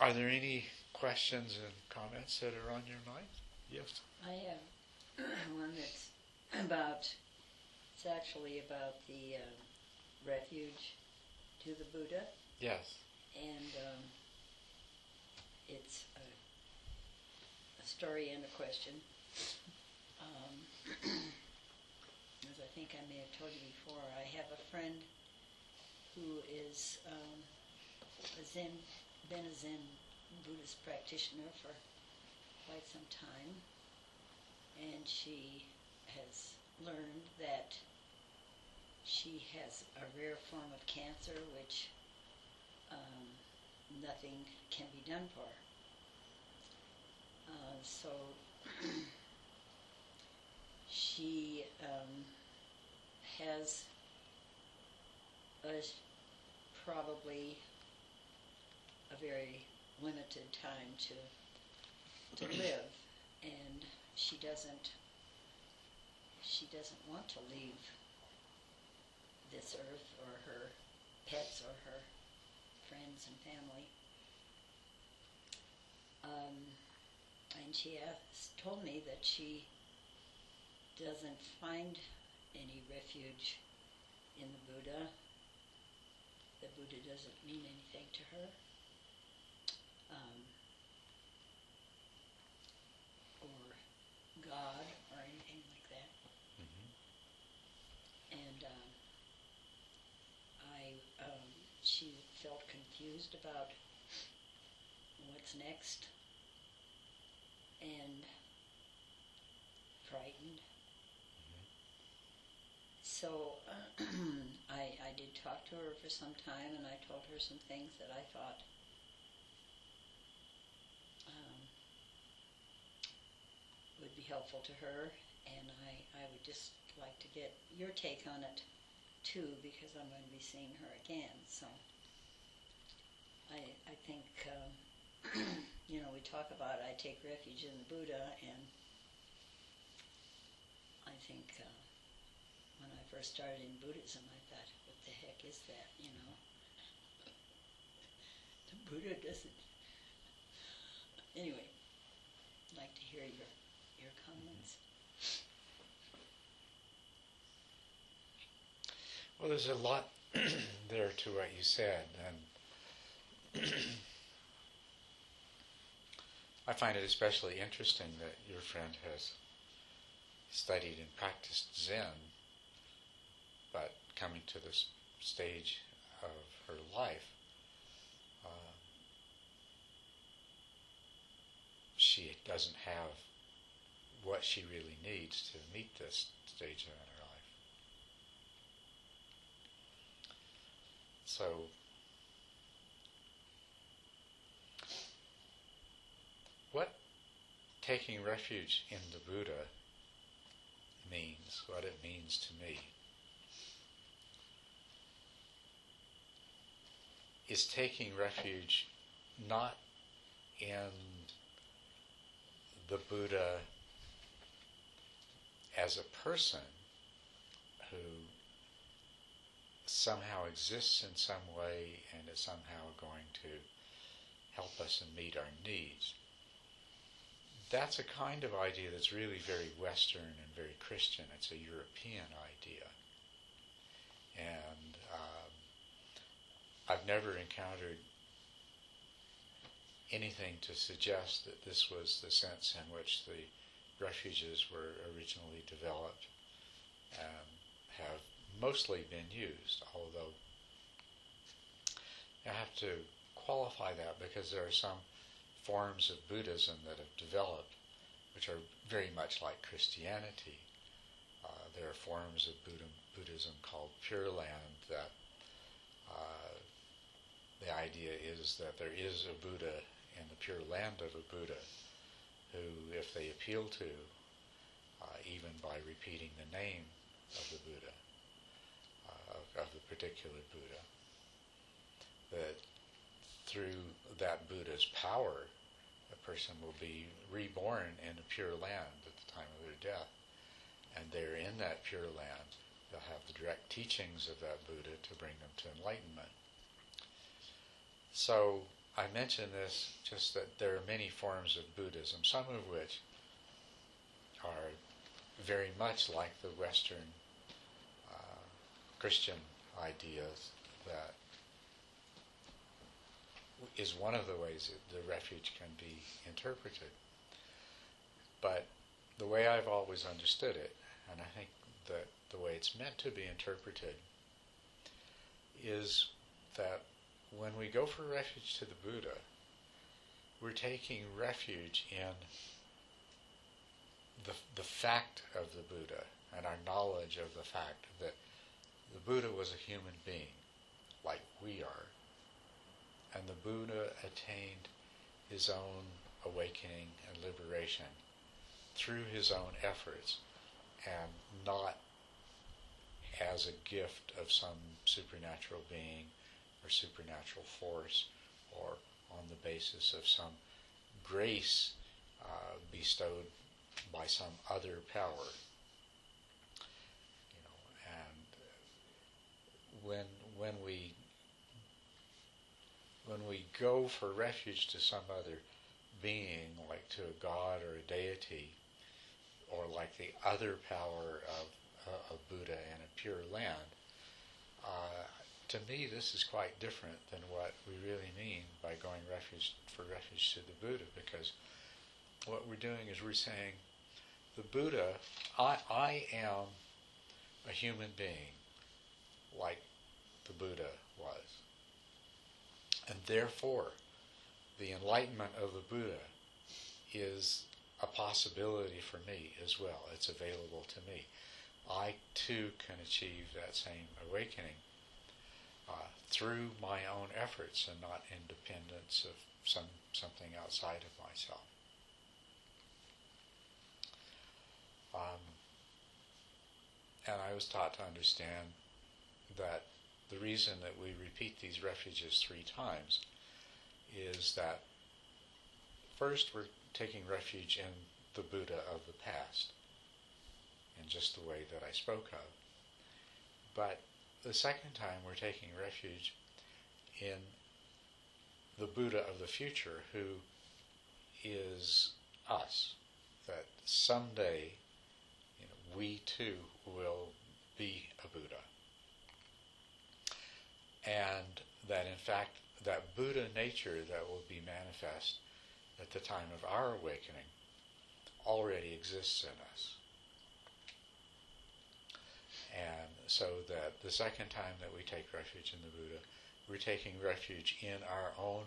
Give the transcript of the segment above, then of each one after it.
Are there any questions and comments that are on your mind? Yes. I have one that's about, it's actually about the uh, refuge to the Buddha, Yes. and um, it's a, a story and a question. Um, as I think I may have told you before, I have a friend who is um, a Zen, been a Zen Buddhist practitioner for quite some time, and she has learned that she has a rare form of cancer which um, nothing can be done for. Uh, so she um, has a, probably a very limited time to to live, and she doesn't she doesn't want to leave this earth or her pets or her friends and family. Um, and she told me that she doesn't find any refuge in the Buddha. The Buddha doesn't mean anything to her. Um, or God or anything like that. Mm-hmm. And um, I, um, she felt confused about what's next and frightened. So uh, I, I did talk to her for some time, and I told her some things that I thought um, would be helpful to her, and I, I would just like to get your take on it too, because I'm going to be seeing her again. So I, I think, um, you know, we talk about I take refuge in the Buddha, and I think uh, when I first started in Buddhism, I thought, what the heck is that, you know? the Buddha doesn't. Anyway, I'd like to hear your, your comments. Well, there's a lot there to what you said, and I find it especially interesting that your friend has studied and practiced Zen, but coming to this stage of her life, uh, she doesn't have what she really needs to meet this stage in her life. So, what taking refuge in the Buddha means, what it means to me, is taking refuge not in the Buddha as a person who somehow exists in some way and is somehow going to help us and meet our needs. That's a kind of idea that's really very Western and very Christian. It's a European idea. And um, I've never encountered anything to suggest that this was the sense in which the refuges were originally developed and have mostly been used, although I have to qualify that because there are some forms of Buddhism that have developed which are very much like Christianity. Uh, there are forms of Buddha, Buddhism called Pure Land that uh, the idea is that there is a Buddha in the pure land of a Buddha who, if they appeal to, uh, even by repeating the name of the Buddha, uh, of, of the particular Buddha, that through that Buddha's power, a person will be reborn in a pure land at the time of their death. And they're in that pure land. They'll have the direct teachings of that Buddha to bring them to enlightenment. So I mention this just that there are many forms of Buddhism, some of which are very much like the Western uh, Christian ideas that is one of the ways that the refuge can be interpreted. But the way I've always understood it, and I think that the way it's meant to be interpreted, is that when we go for refuge to the Buddha, we're taking refuge in the, the fact of the Buddha and our knowledge of the fact that the Buddha was a human being like we are. And the Buddha attained his own awakening and liberation through his own efforts and not as a gift of some supernatural being or supernatural force or on the basis of some grace uh, bestowed by some other power. You know, and when when we when we go for refuge to some other being, like to a god or a deity, or like the other power of, uh, of Buddha and a pure land, uh, to me this is quite different than what we really mean by going refuge for refuge to the Buddha, because what we're doing is we're saying, the Buddha, I, I am a human being, like the Buddha was. And therefore, the enlightenment of the Buddha is a possibility for me as well. It's available to me. I too can achieve that same awakening uh, through my own efforts and not in dependence of some something outside of myself. Um, and I was taught to understand that the reason that we repeat these refuges three times is that first we're taking refuge in the Buddha of the past, in just the way that I spoke of. But the second time we're taking refuge in the Buddha of the future, who is us, that someday you know, we too will be a Buddha and that in fact that Buddha nature that will be manifest at the time of our awakening already exists in us. And so that the second time that we take refuge in the Buddha, we're taking refuge in our own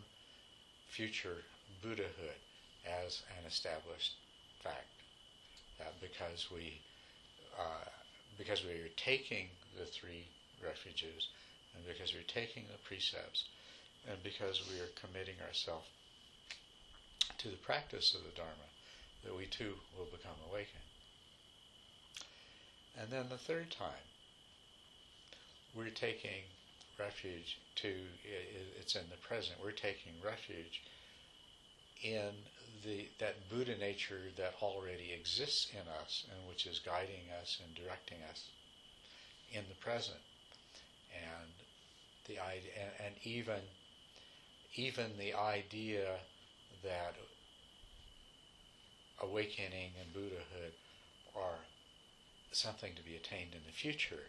future Buddhahood as an established fact. That because we uh, because we are taking the three refuges and because we're taking the precepts, and because we are committing ourselves to the practice of the Dharma, that we too will become awakened. And then the third time, we're taking refuge to, it's in the present, we're taking refuge in the, that Buddha nature that already exists in us and which is guiding us and directing us in the present. And the idea, and, even even the idea that awakening and Buddhahood are something to be attained in the future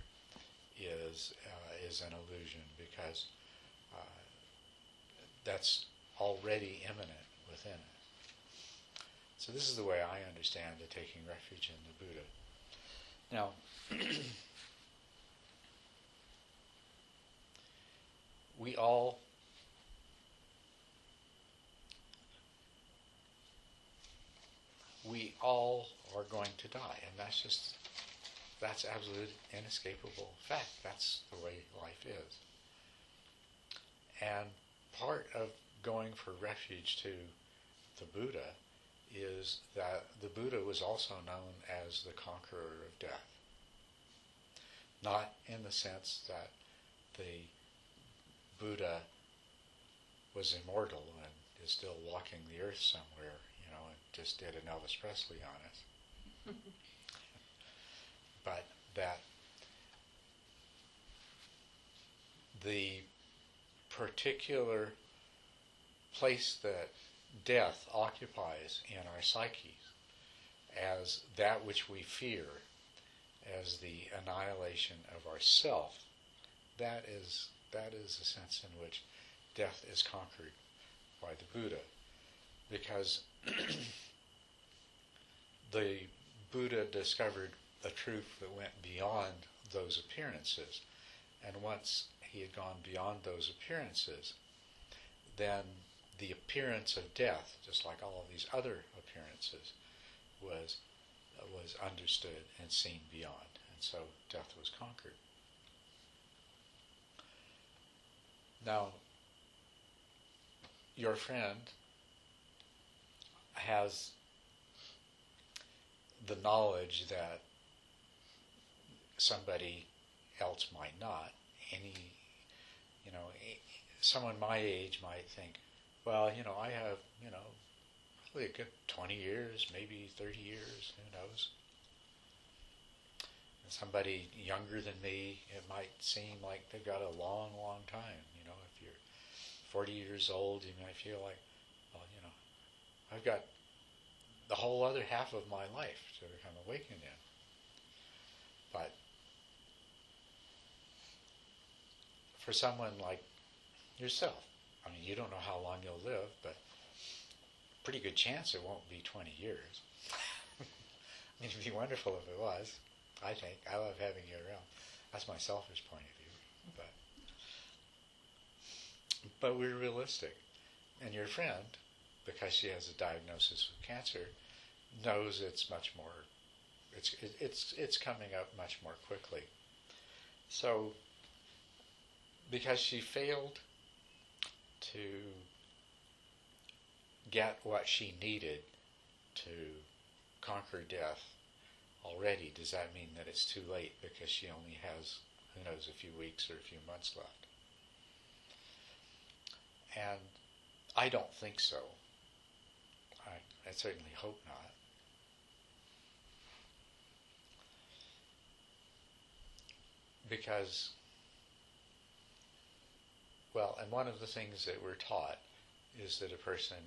is uh, is an illusion because uh, that's already immanent within us. So this is the way I understand the taking refuge in the Buddha. Now. we all we all are going to die and that's just that's absolute inescapable fact. That's the way life is. And part of going for refuge to the buddha is that the buddha was also known as the conqueror of death. Not in the sense that the Buddha was immortal and is still walking the earth somewhere, you know, and just did an Elvis Presley on us. but that the particular place that death occupies in our psyches as that which we fear, as the annihilation of ourself, that is that is the sense in which death is conquered by the Buddha. Because the Buddha discovered a truth that went beyond those appearances. And once he had gone beyond those appearances, then the appearance of death, just like all of these other appearances, was was understood and seen beyond, and so death was conquered. Now, your friend has the knowledge that somebody else might not. Any, you know, someone my age might think, well, you know, I have, you know, probably a good 20 years, maybe 30 years, who knows. And somebody younger than me, it might seem like they've got a long, long time. You know, if you're 40 years old, you might feel like, well, you know, I've got the whole other half of my life to become awakened in. But for someone like yourself, I mean, you don't know how long you'll live, but pretty good chance it won't be 20 years. I mean, it'd be wonderful if it was. I think I love having you around. That's my selfish point of view, but but we're realistic. And your friend, because she has a diagnosis of cancer, knows it's much more. It's it's it's coming up much more quickly. So because she failed to get what she needed to conquer death already, does that mean that it's too late because she only has, who knows, a few weeks or a few months left? And I don't think so. I, I certainly hope not. Because well, and one of the things that we're taught is that a person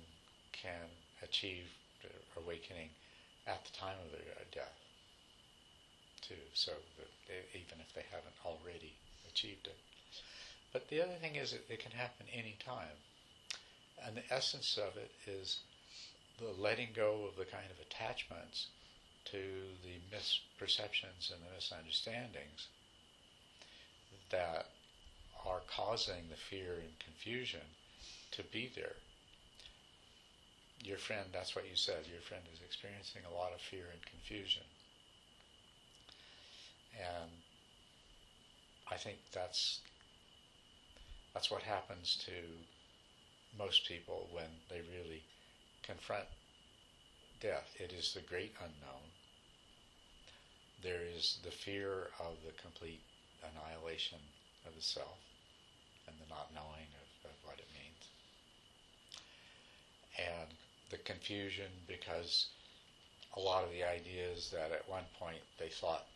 can achieve awakening at the time of their death, too, so even if they haven't already achieved it. But the other thing is that it can happen any time. And the essence of it is the letting go of the kind of attachments to the misperceptions and the misunderstandings that are causing the fear and confusion to be there. Your friend, that's what you said, your friend is experiencing a lot of fear and confusion. And I think that's that's what happens to most people when they really confront death. It is the great unknown. There is the fear of the complete annihilation of the self and the not knowing of, of what it means. And the confusion because a lot of the ideas that at one point they thought,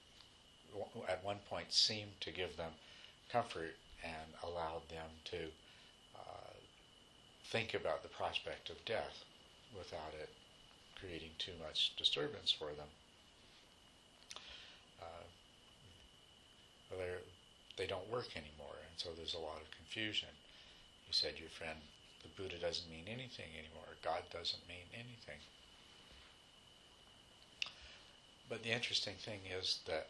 at one point seemed to give them comfort and allowed them to uh, think about the prospect of death without it creating too much disturbance for them. Uh, they don't work anymore, and so there's a lot of confusion. You said your friend, the Buddha doesn't mean anything anymore. God doesn't mean anything. But the interesting thing is that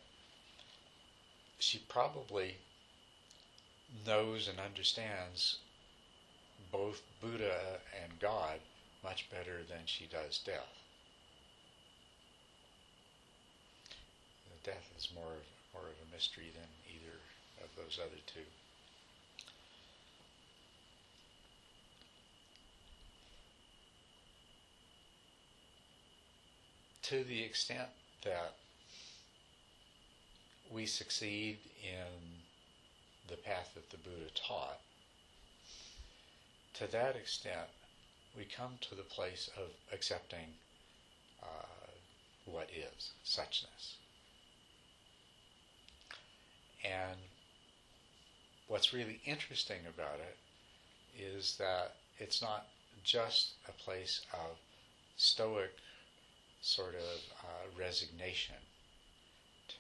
she probably knows and understands both Buddha and God much better than she does death. Death is more more of a mystery than of those other two. To the extent that we succeed in the path that the Buddha taught, to that extent, we come to the place of accepting uh, what is, suchness. And what's really interesting about it is that it's not just a place of stoic sort of uh, resignation to,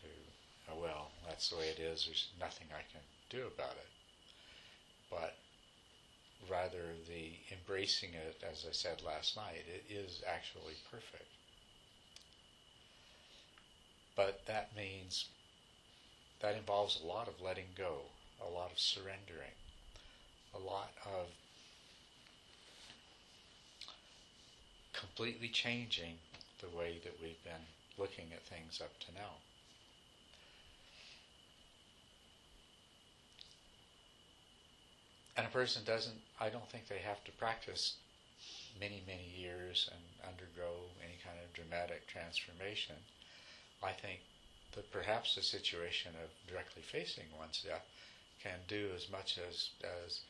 oh, well, that's the way it is, there's nothing I can do about it. But rather the embracing it, as I said last night, it is actually perfect. But that means that involves a lot of letting go, a lot of surrendering, a lot of completely changing the way that we've been looking at things up to now. And a person doesn't, I don't think they have to practice many, many years and undergo any kind of dramatic transformation. I think that perhaps the situation of directly facing one's death can do as much as as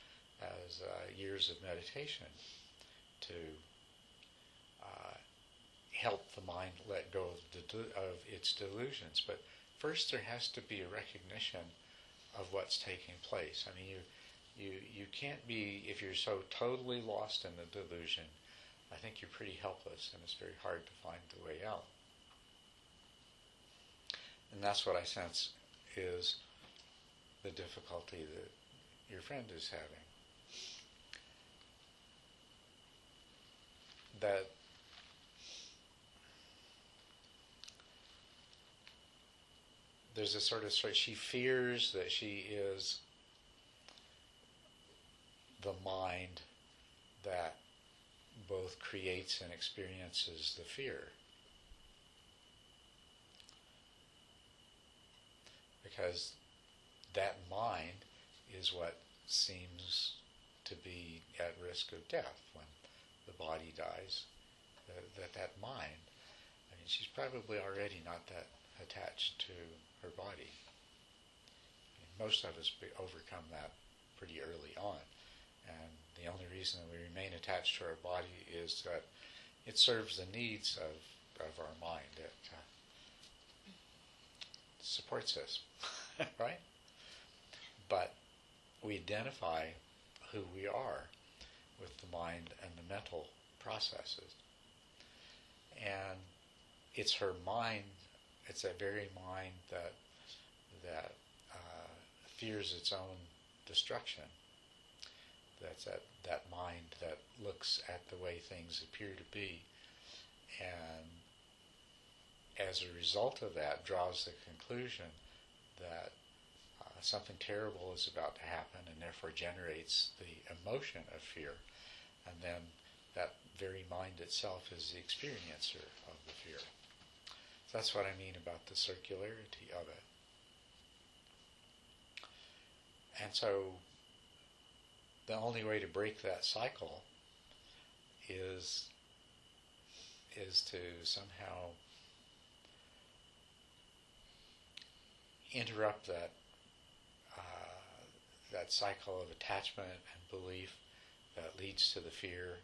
as uh, years of meditation to uh, help the mind let go of, of its delusions. But first, there has to be a recognition of what's taking place. I mean, you you you can't be if you're so totally lost in the delusion. I think you're pretty helpless, and it's very hard to find the way out. And that's what I sense is the difficulty that your friend is having. That there's a sort of she fears that she is the mind that both creates and experiences the fear. Because that mind is what seems to be at risk of death when the body dies. That, that, that mind, I mean, she's probably already not that attached to her body. I mean, most of us overcome that pretty early on. And the only reason that we remain attached to our body is that it serves the needs of, of our mind. It uh, supports us, right? But we identify who we are with the mind and the mental processes. And it's her mind, it's that very mind that, that uh, fears its own destruction that's that, that mind that looks at the way things appear to be and as a result of that draws the conclusion that something terrible is about to happen and therefore generates the emotion of fear and then that very mind itself is the experiencer of the fear. So that's what I mean about the circularity of it. And so the only way to break that cycle is is to somehow interrupt that that cycle of attachment and belief that leads to the fear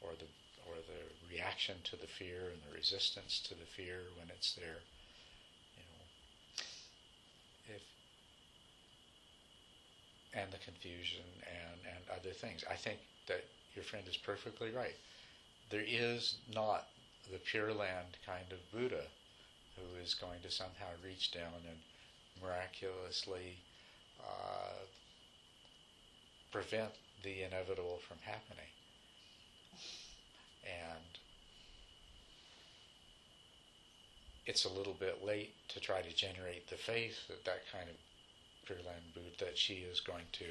or the or the reaction to the fear and the resistance to the fear when it's there You know, if and the confusion and, and other things. I think that your friend is perfectly right. There is not the Pure Land kind of Buddha who is going to somehow reach down and miraculously uh, prevent the inevitable from happening. And it's a little bit late to try to generate the faith that that kind of Pure Land Buddha that she is going to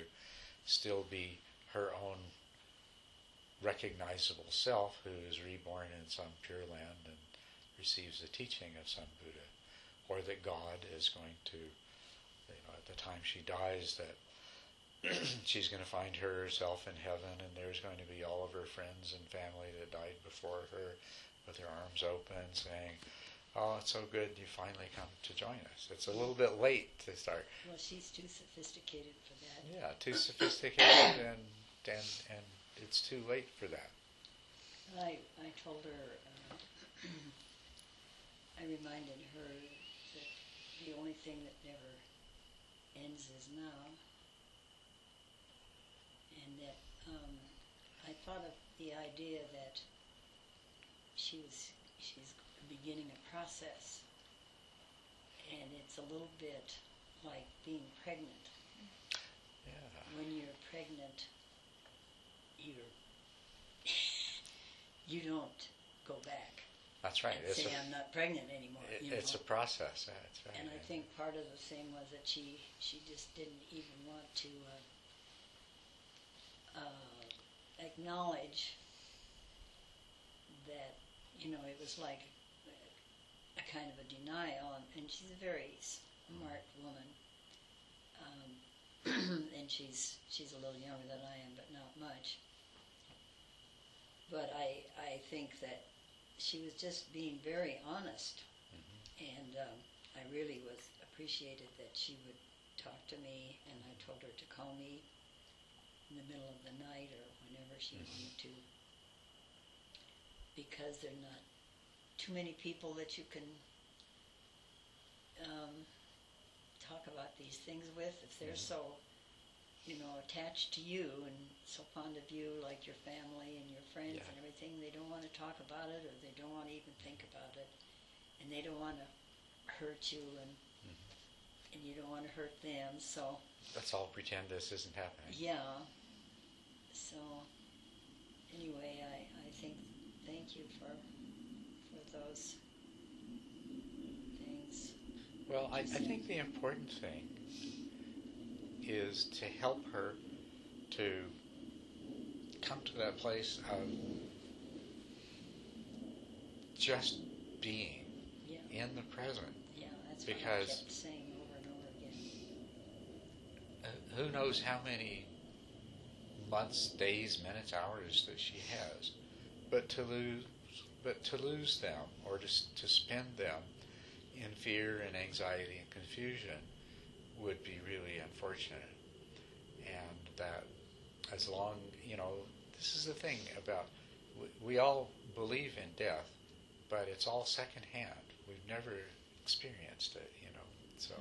still be her own recognizable self who is reborn in some Pure Land and receives the teaching of some Buddha. Or that God is going to, you know, at the time she dies, that she's going to find herself in heaven and there's going to be all of her friends and family that died before her with their arms open saying, oh, it's so good you finally come to join us. It's a little bit late to start. Well, she's too sophisticated for that. Yeah, too sophisticated, and and and it's too late for that. I I told her, uh, I reminded her that the only thing that never ends is now, and that um, I thought of the idea that she was she's beginning a process, and it's a little bit like being pregnant. Yeah. When you're pregnant, you're you don't go back That's right. and It's say a, I'm not pregnant anymore. it- it's a process. That's right. And I think part of the thing was that she she just didn't even want to uh, uh, acknowledge that you know it was like a kind of a denial, and, she's a very smart woman, um, and she's she's a little younger than I am, but not much. But I I think that she was just being very honest and um, I really was appreciated that she would talk to me, and I told her to call me in the middle of the night or whenever she Mhm. wanted to, because there are not too many people that you can um, talk about these things with if they're Mhm. so, you know, attached to you and so fond of you, like your family and your friends Yeah. and everything. They don't want to talk about it, or they don't want to even think about it and they don't want to hurt you and. And you don't want to hurt them so. Let's all pretend this isn't happening. yeah. So anyway i i think thank you for for those things. Well, I, I think the important thing is to help her to come to that place of just being yeah. in the present. yeah that's what i Because- kept saying over and over again Uh, who knows how many months, days, minutes, hours that she has, but to lose, but to lose them or to to spend them in fear and anxiety and confusion would be really unfortunate. And that, as long you know, this is the thing about we, all believe in death, but it's all secondhand. We've never experienced it, you know. So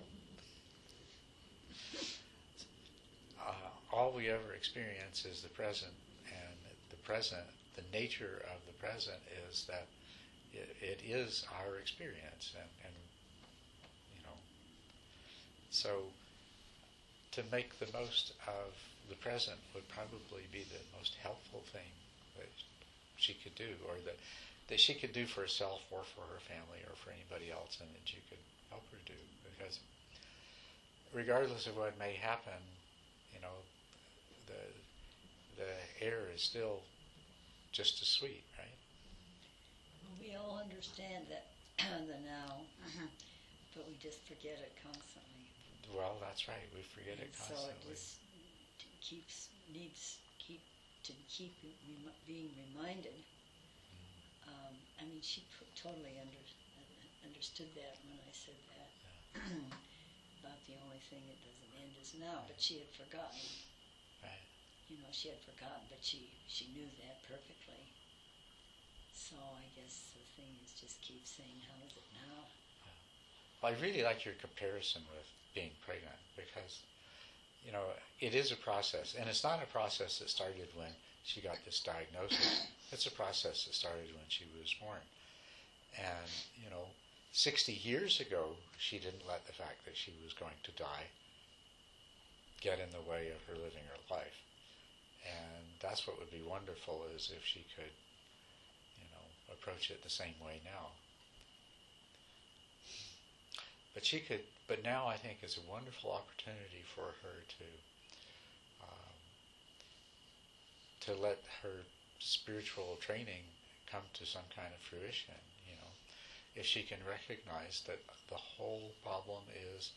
uh, all we ever experience is the present, and the present, the nature of the present is that it, it is our experience, and, and you know, so to make the most of the present would probably be the most helpful thing that she could do, or that that she could do for herself, or for her family, or for anybody else, and that you could help her do, because regardless of what may happen, you know, the the air is still just as sweet, right? we all understand that the now but we just forget it constantly Well, that's right. We forget and it constantly. so it just keeps needs keep to keep rem- being reminded Um, I mean, she p- totally under, uh, understood that when I said that. About the only thing that doesn't end is now, but she had forgotten. You know, she had forgotten, but she she knew that perfectly. So I guess the thing is just keep saying, "How is it now?" Well, I really like your comparison with being pregnant because, you know, it is a process, and it's not a process that started when she got this diagnosis. It's a process that started when she was born, and you know, 60 years ago, she didn't let the fact that she was going to die get in the way of her living her life, and that's what would be wonderful is if she could, you know, approach it the same way now. But she could, but now I think is a wonderful opportunity for her to um, to let her spiritual training come to some kind of fruition. You know, if she can recognize that the whole problem is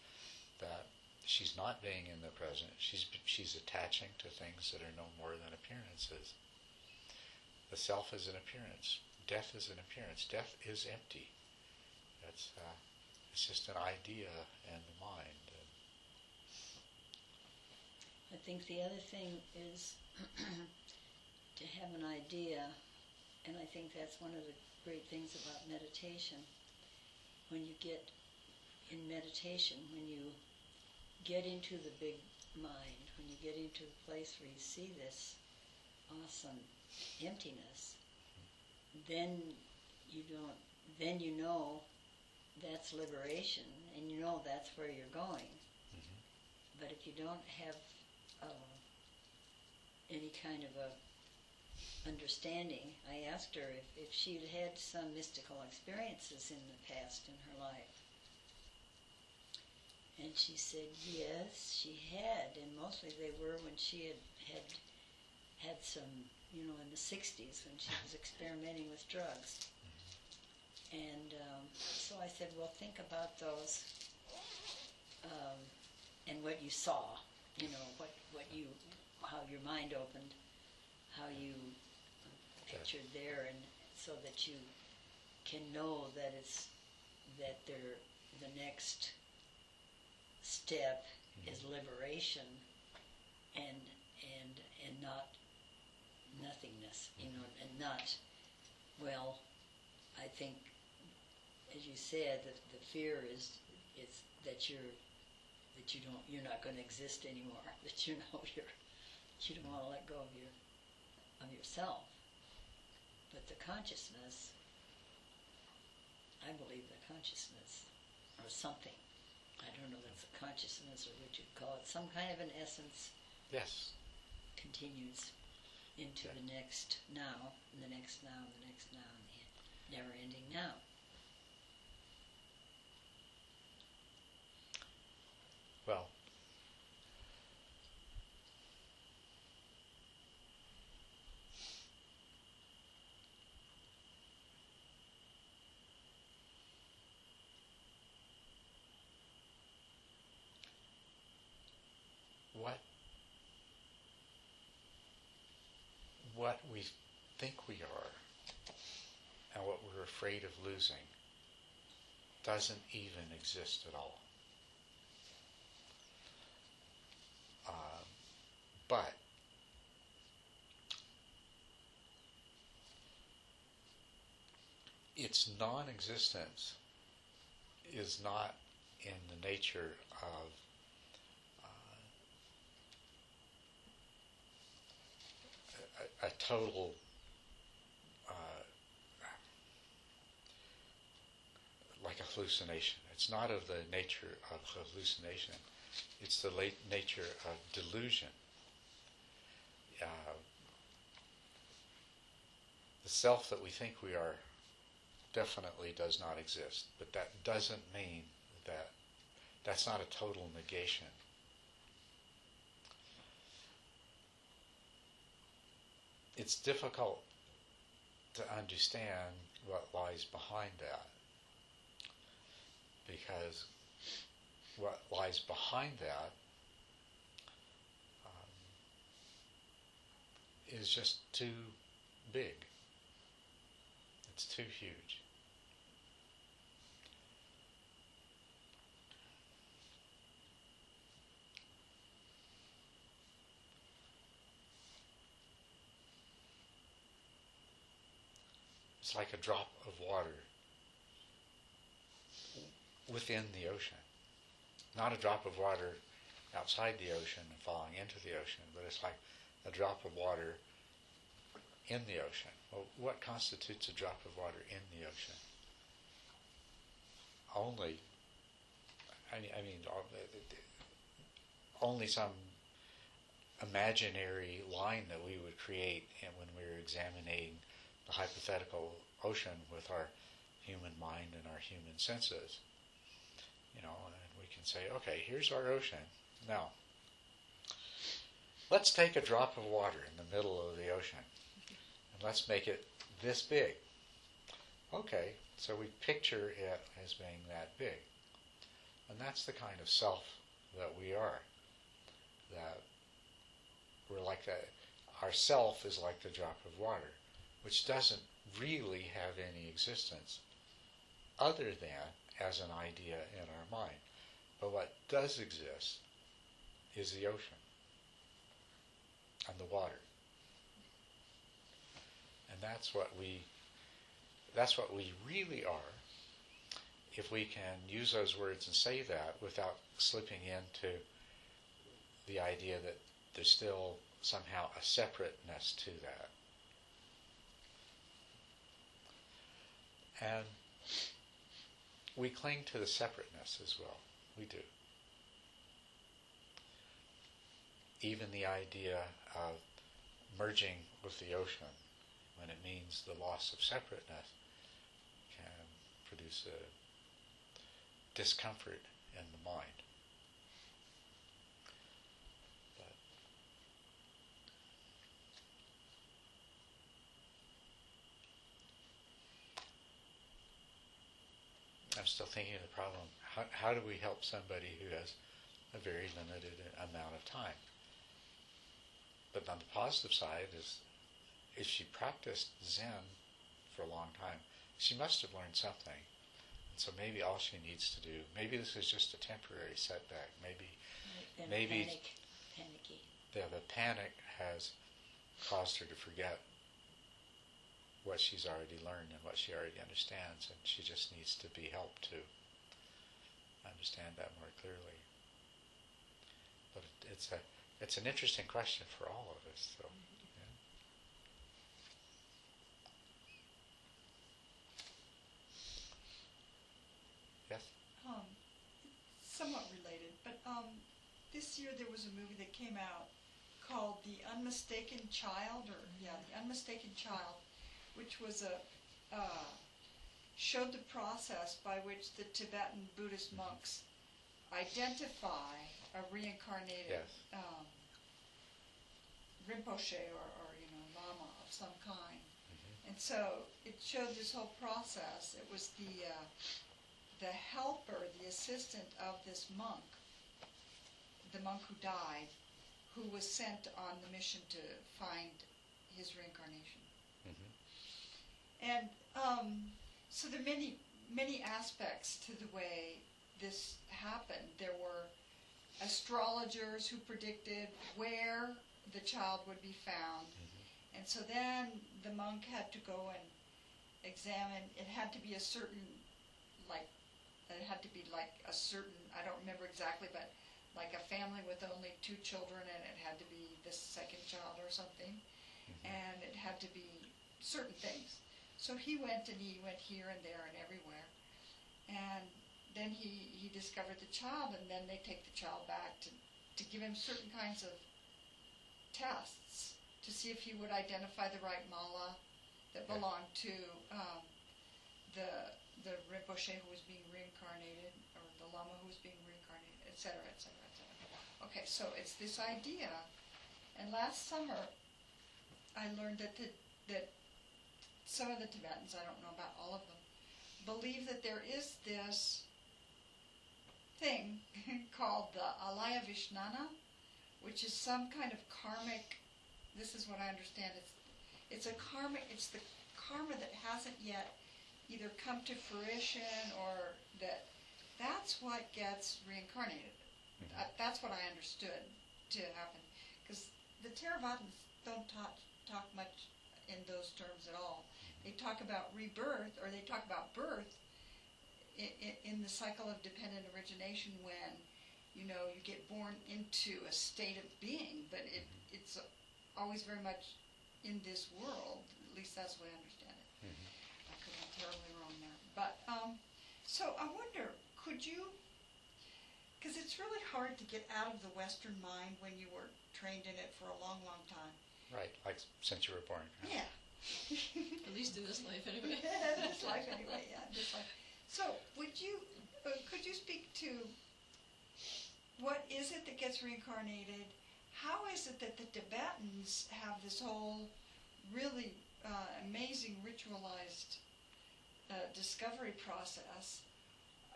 that she's not being in the present, she's she's attaching to things that are no more than appearances. The self is an appearance. Death is an appearance. Death is empty. That's uh, it's just an idea in the mind. And I think the other thing is to have an idea, and I think that's one of the great things about meditation. When you get in meditation, when you get into the big mind, when you get into the place where you see this awesome emptiness, then you don't. Then you know that's liberation, and you know that's where you're going. Mhm. But if you don't have uh, any kind of a understanding, I asked her if, if she'd had some mystical experiences in the past in her life. And she said yes, she had, and mostly they were when she had had had some, you know, in the '60s when she was experimenting with drugs. And um, so I said, well, think about those um, and what you saw. You know, what what you, how your mind opened, how you pictured there, and so that you can know that it's that they're the next step is liberation and and and not nothingness you know and not well i think as you said that the fear is is that you're that you don't you're not going to exist anymore that you know you're you don't want to let go of your of yourself. But the consciousness i believe the consciousness or something I don't know if it's a consciousness or what you'd call it, some kind of an essence Yes. continues into the next now, and the next now, and the next now, and the never ending now. Well, what what we think we are and what we're afraid of losing doesn't even exist at all. Uh, but its non-existence is not in the nature of uh, a, a total uh, like a hallucination. It's not of the nature of hallucination. It's the late nature of delusion. Uh, the self that we think we are definitely does not exist, but that doesn't mean that that's not a total negation. It's difficult to understand what lies behind that because what lies behind that um, is just too big. It's too huge. It's like a drop of water within the ocean. Not a drop of water outside the ocean and falling into the ocean, but it's like a drop of water in the ocean. Well, what constitutes a drop of water in the ocean? Only, I mean, I mean only some imaginary line that we would create when we were examining the hypothetical ocean with our human mind and our human senses. You know, and we can say, okay, here's our ocean. Now, let's take a drop of water in the middle of the ocean and let's make it this big. Okay, so we picture it as being that big. And that's the kind of self that we are. That we're like that. Our self is like the drop of water, which doesn't really have any existence other than as an idea in our mind. But what does exist is the ocean and the water. And that's what we that's what we really are if we can use those words and say that without slipping into the idea that there's still somehow a separateness to that. And we cling to the separateness as well. We do. Even the idea of merging with the ocean, when it means the loss of separateness, can produce a discomfort in the mind. But I'm still thinking of the problem. How, how do we help somebody who has a very limited amount of time? But on the positive side is if she practiced Zen for a long time, she must have learned something. And so maybe all she needs to do, maybe this is just a temporary setback. Maybe Maybe- panic, panicky. the, the panic has caused her to forget what she's already learned and what she already understands, and she just needs to be helped to understand that more clearly. But it, it's a it's an interesting question for all of us. So, yes, Um, somewhat related, but um, this year there was a movie that came out called The Unmistaken Child, or yeah, The Unmistaken Child, which was a uh, showed the process by which the Tibetan Buddhist monks identify a reincarnated Yes. um, Rinpoche or, or you know Lama of some kind. And so it showed this whole process. It was the uh, the helper, the assistant of this monk, the monk who died, who was sent on the mission to find his reincarnation. And um, so there are many, many aspects to the way this happened. There were astrologers who predicted where the child would be found. And so then the monk had to go and examine, it had to be a certain, like, it had to be like a certain, I don't remember exactly, but like a family with only two children and it had to be the second child or something. And it had to be certain things. So he went and he went here and there and everywhere. And then he, he discovered the child and then they take the child back to, to give him certain kinds of tests to see if he would identify the right mala that belonged to um, the the Rinpoche who was being reincarnated or the Lama who was being reincarnated, et cetera, et cetera, et cetera. Okay, so it's this idea. And last summer, I learned that the, that some of the Tibetans, I don't know about all of them, believe that there is this thing called the Alaya Vijnana, which is some kind of karmic. This is what I understand. It's it's a karmic. It's the karma that hasn't yet either come to fruition or that that's what gets reincarnated. Mhm. Uh, that's what I understood to happen because the Theravadins don't talk talk much in those terms at all. They talk about rebirth or they talk about birth in, the cycle of dependent origination when you know you get born into a state of being, but it, it's always very much in this world. At least that's the way I understand it. Mhm. I could be terribly wrong there, but um, so I wonder, could you? Because it's really hard to get out of the Western mind when you were trained in it for a long, long time. right. Like since you were born. Yeah. At least in this life, anyway. this life anyway, yeah, this life. So, would you, uh, could you speak to what is it that gets reincarnated? How is it that the Tibetans have this whole really uh, amazing ritualized uh, discovery process?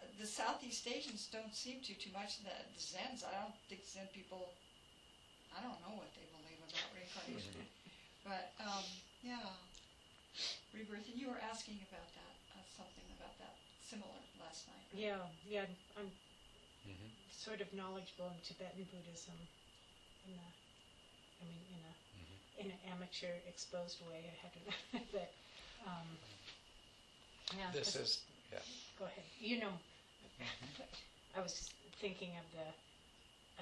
Uh, The Southeast Asians don't seem to too much. The, the Zens, I don't think Zen people. I don't know what they believe about reincarnation, but um, yeah, rebirth. And you were asking about that, uh, something about that similar last night. right? Yeah, yeah, I'm hmm sort of knowledgeable in Tibetan Buddhism in a, I mean, in a, Mhm. in an amateur exposed way. I had to, but, um, yeah. This that's- is yeah. Go ahead. You know, I was just thinking of the,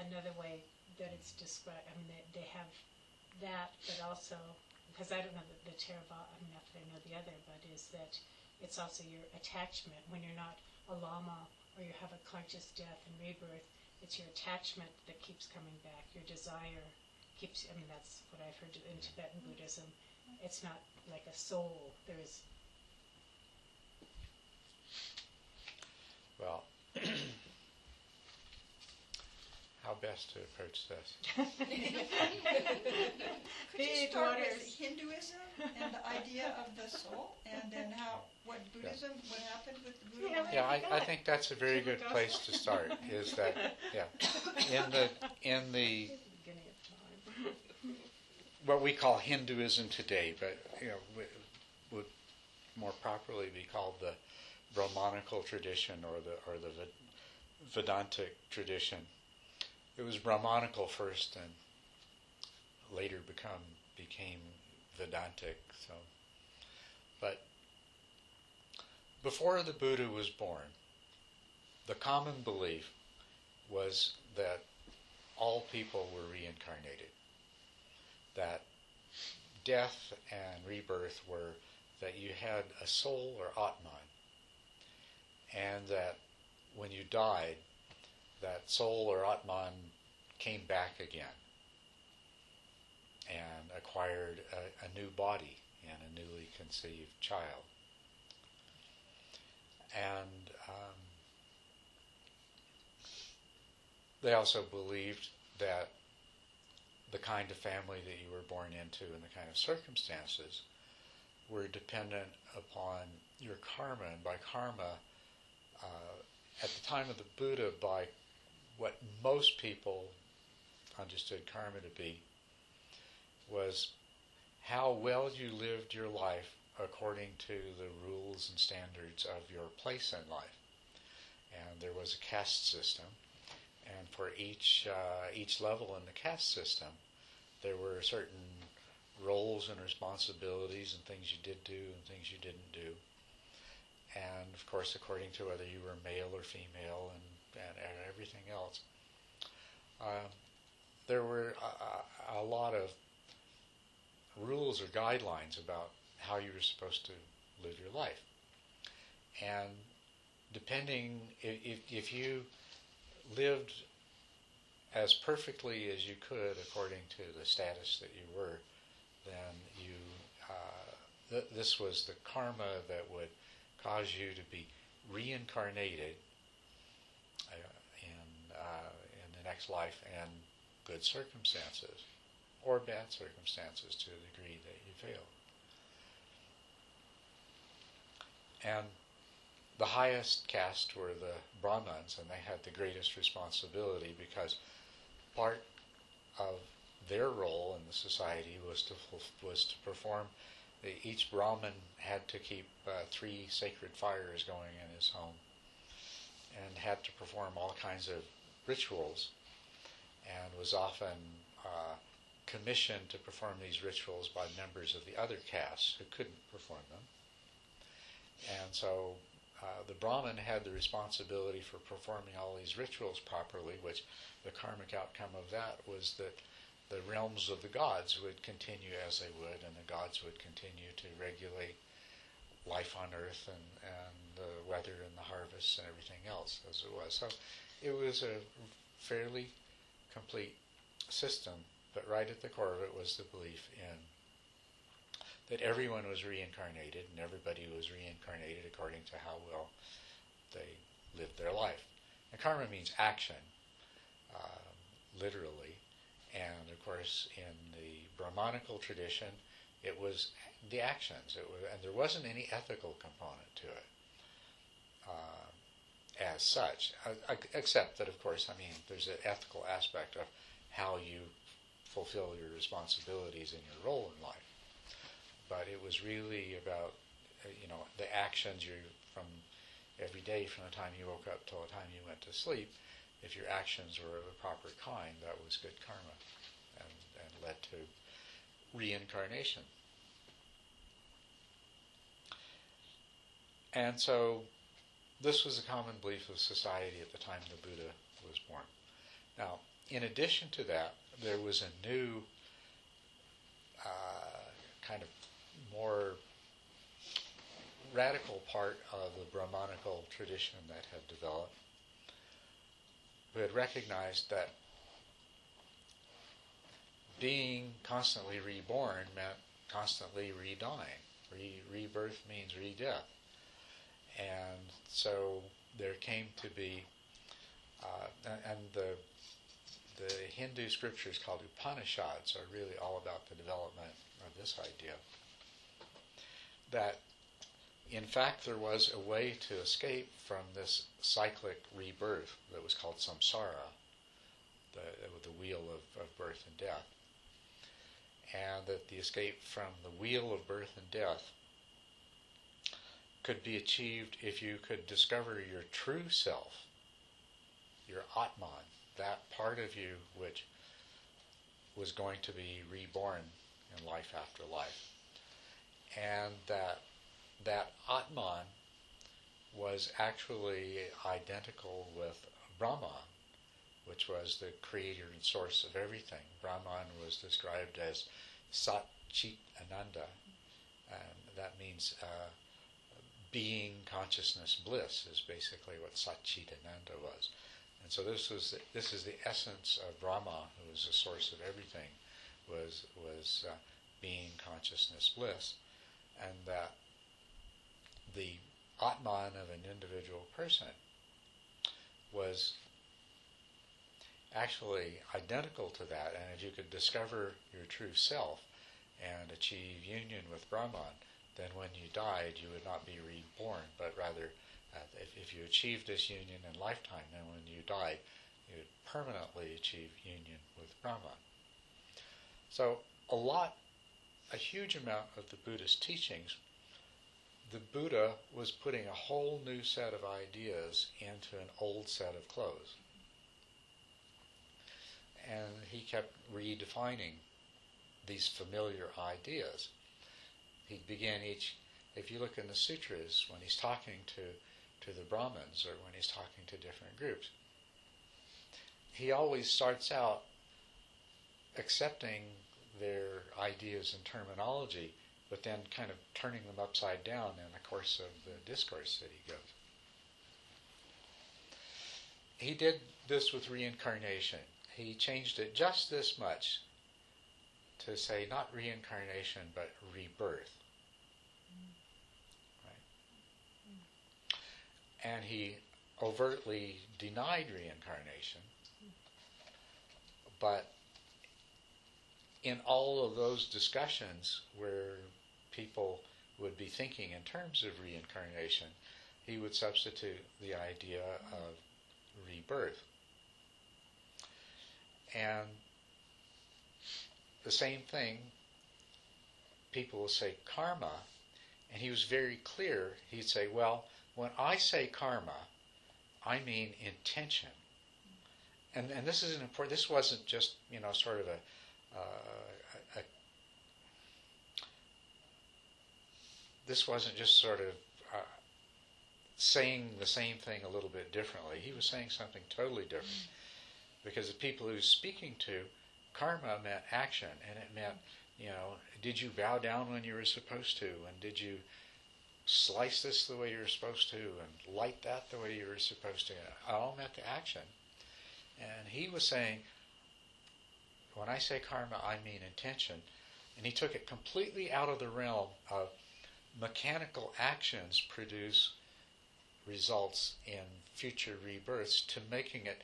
another way that it's described, I mean, they, they have that, but also, because I don't know the, the Theravada, that I know the other, but is that it's also your attachment when you're not a lama or you have a conscious death and rebirth. It's your attachment that keeps coming back. Your desire keeps. I mean, that's what I've heard in Tibetan Buddhism. It's not like a soul. There is Well, how best to approach this? Could you Big start with waters. Hinduism and the idea of the soul, and then how what Buddhism, what happened with the Buddha? Yeah, way? Yeah, I, I think that's a very good place to start. Is that yeah? In the in the beginning of time. what we call Hinduism today, but you know w- would more properly be called the Brahmanical tradition or the or the Vedantic tradition. It was Brahmanical first, and later become became Vedantic. So, but before the Buddha was born, the common belief was that all people were reincarnated. That death and rebirth were that you had a soul or Atman, and that when you died, that soul or Atman came back again and acquired a, a new body and a newly conceived child. And um, they also believed that the kind of family that you were born into and the kind of circumstances were dependent upon your karma. And by karma, uh, at the time of the Buddha, by what most people understood karma to be, was how well you lived your life according to the rules and standards of your place in life. And there was a caste system, and for each uh, each level in the caste system, there were certain roles and responsibilities and things you did do and things you didn't do. And of course, according to whether you were male or female and, and, and everything else, uh, there were a, a, lot of rules or guidelines about how you were supposed to live your life. And depending if, if you lived as perfectly as you could according to the status that you were, then you uh, th- this was the karma that would cause you to be reincarnated uh, in uh, in the next life in good circumstances or bad circumstances to the degree that you fail. And the highest caste were the Brahmins, and they had the greatest responsibility because part of their role in the society was to was to perform. Each Brahmin had to keep uh, three sacred fires going in his home, and had to perform all kinds of rituals, and was often uh, commissioned to perform these rituals by members of the other castes who couldn't perform them. And so uh, the Brahmin had the responsibility for performing all these rituals properly, which the karmic outcome of that was that the realms of the gods would continue as they would, and the gods would continue to regulate life on earth and, and the weather and the harvests and everything else as it was. So it was a fairly complete system, but right at the core of it was the belief in that everyone was reincarnated and everybody was reincarnated according to how well they lived their life. And karma means action, uh, literally. And of course, in the Brahmanical tradition, it was the actions. It was, and there wasn't any ethical component to it uh, as such, except that, of course, I mean, there's an ethical aspect of how you fulfill your responsibilities in your role in life but it was really about uh, you know the actions you from every day from the time you woke up till the time you went to sleep. If your actions were of a proper kind, that was good karma, and, and led to reincarnation. And so, this was a common belief of society at the time the Buddha was born. Now, in addition to that, there was a new uh, kind of more radical part of the Brahmanical tradition that had developed, who had recognized that being constantly reborn meant constantly redying. Re- rebirth means re-death. And so there came to be, uh, and, the the Hindu scriptures called Upanishads are really all about the development of this idea. That in fact there was a way to escape from this cyclic rebirth that was called samsara, the, the wheel of, of birth and death. And that the escape from the wheel of birth and death could be achieved if you could discover your true self, your Atman, that part of you which was going to be reborn in life after life. And that that Atman was actually identical with Brahman, which was the creator and source of everything. Brahman was described as Sat Chit Ananda, and that means uh, being consciousness bliss is basically what Sat Chit Ananda was. And so this was the, this is the essence of Brahma, who is the source of everything, was was uh, being consciousness bliss, and that the Atman of an individual person was actually identical to that. And if you could discover your true self and achieve union with Brahman, then when you died, you would not be reborn, but rather uh, if, if you achieved this union in lifetime, then when you die, you would permanently achieve union with Brahman. So a lot, a huge amount of the Buddhist teachings, the Buddha was putting a whole new set of ideas into an old set of clothes. And he kept redefining these familiar ideas. He began each, if you look in the sutras, when he's talking to to the Brahmins or when he's talking to different groups. He always starts out accepting their ideas and terminology, but then kind of turning them upside down in the course of the discourse that he gives. He did this with reincarnation. He changed it just this much to say not reincarnation but rebirth. And he overtly denied reincarnation. But in all of those discussions where people would be thinking in terms of reincarnation, he would substitute the idea of rebirth. And the same thing, people will say karma, and he was very clear. He'd say, well, when I say karma, I mean intention. And, and this is an important, this wasn't just, you know, sort of a, uh, a, a this wasn't just sort of uh, saying the same thing a little bit differently. He was saying something totally different. Because the people he was speaking to, karma meant action, and it meant, you know, did you bow down when you were supposed to, and did you slice this the way you're supposed to and light that the way you're supposed to. All meant to action. And he was saying, when I say karma, I mean intention. And he took it completely out of the realm of mechanical actions produce results in future rebirths to making it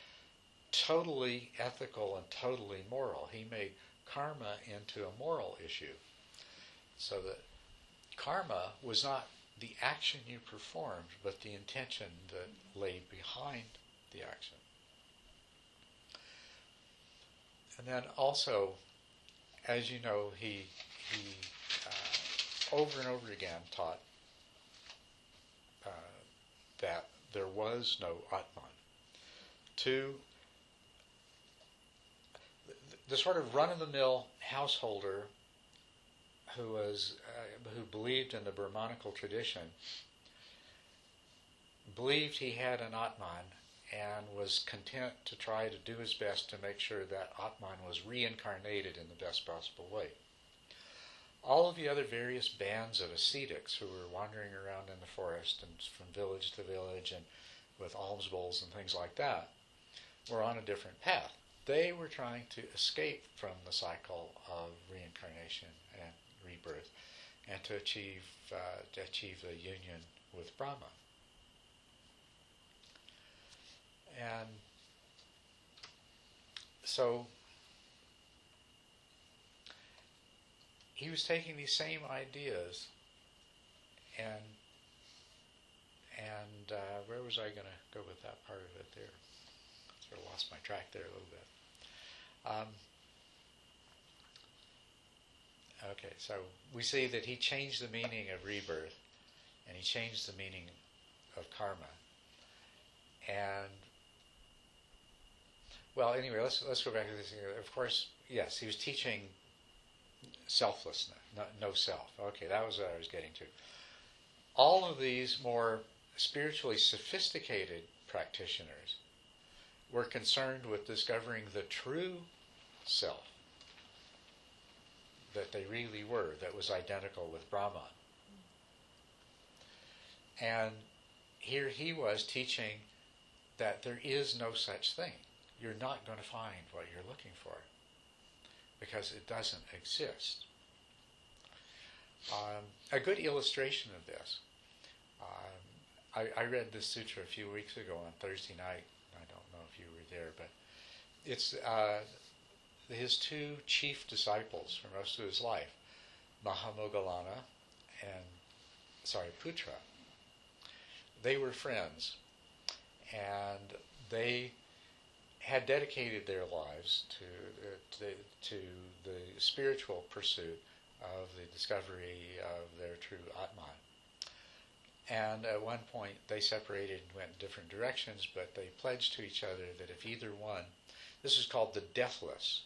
totally ethical and totally moral. He made karma into a moral issue. So that karma was not the action you performed, but the intention that lay behind the action. And then also, as you know, he he uh, over and over again taught uh, that there was no Atman. To the, the sort of run-of-the-mill householder who was uh, who believed in the Brahmanical tradition believed he had an Atman and was content to try to do his best to make sure that Atman was reincarnated in the best possible way. all of the other various bands of ascetics who were wandering around in the forest and from village to village and with alms bowls and things like that were on a different path. They were trying to escape from the cycle of reincarnation and rebirth and to achieve uh, to achieve the union with Brahma. And so he was taking these same ideas and and uh, where was I going to go with that part of it there? Sort of lost my track there a little bit. Um, okay, so we see that he changed the meaning of rebirth, and he changed the meaning of karma. And well, anyway, let's let's go back to this. Of course, yes, he was teaching selflessness, no, no self. Okay, that was what I was getting to. All of these more spiritually sophisticated practitioners were concerned with discovering the true self that they really were, that was identical with Brahman. And here he was teaching that there is no such thing. You're not going to find what you're looking for because it doesn't exist. Um, a good illustration of this, um, I, I, read this sutra a few weeks ago on Thursday night. I don't know if you were there, but it's uh, his two chief disciples for most of his life, Mahamoggallana and Sariputra. They were friends, and they had dedicated their lives to, uh, to, to, the, spiritual pursuit of the discovery of their true Atman. And at one point they separated and went in different directions, but they pledged to each other that if either one, this is called the deathless,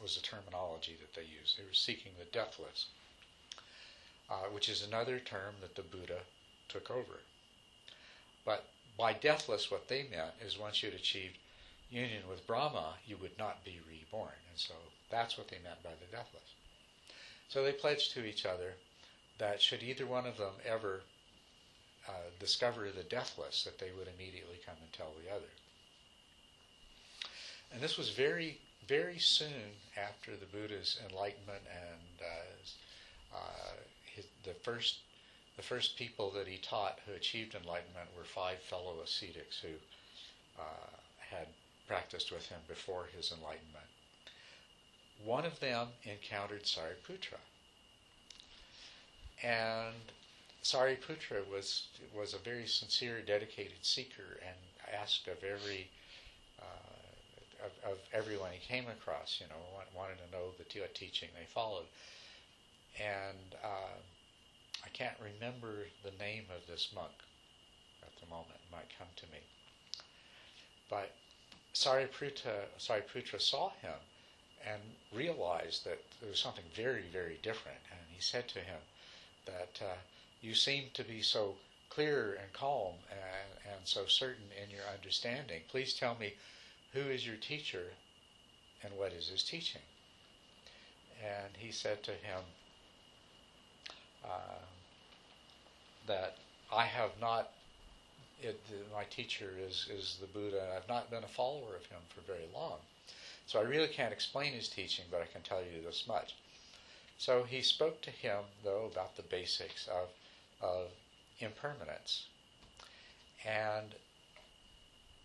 was the terminology that they used. They were seeking the deathless, uh, which is another term that the Buddha took over. But by deathless, what they meant is once you'd achieved union with Brahma, you would not be reborn. And so that's what they meant by the deathless. So they pledged to each other that should either one of them ever uh, discover the deathless, that they would immediately come and tell the other. And this was very, very soon after the Buddha's enlightenment, and uh, uh, his, the first, the first people that he taught who achieved enlightenment were five fellow ascetics who uh, had practiced with him before his enlightenment. One of them encountered Sariputra. And Sariputra was was a very sincere, dedicated seeker, and asked of every of, of, everyone he came across, you know, wanted to know the teaching they followed. And uh, I can't remember the name of this monk at the moment; it might come to me. But Sariputra, saw him and realized that there was something very, very different. And he said to him that uh, you seem to be so clear and calm and, and so certain in your understanding. Please tell me who is your teacher and what is his teaching? And he said to him uh, that I have not it, my teacher is, is the Buddha, and I've not been a follower of him for very long. So I really can't explain his teaching, but I can tell you this much. So he spoke to him, though, about the basics of, of impermanence. And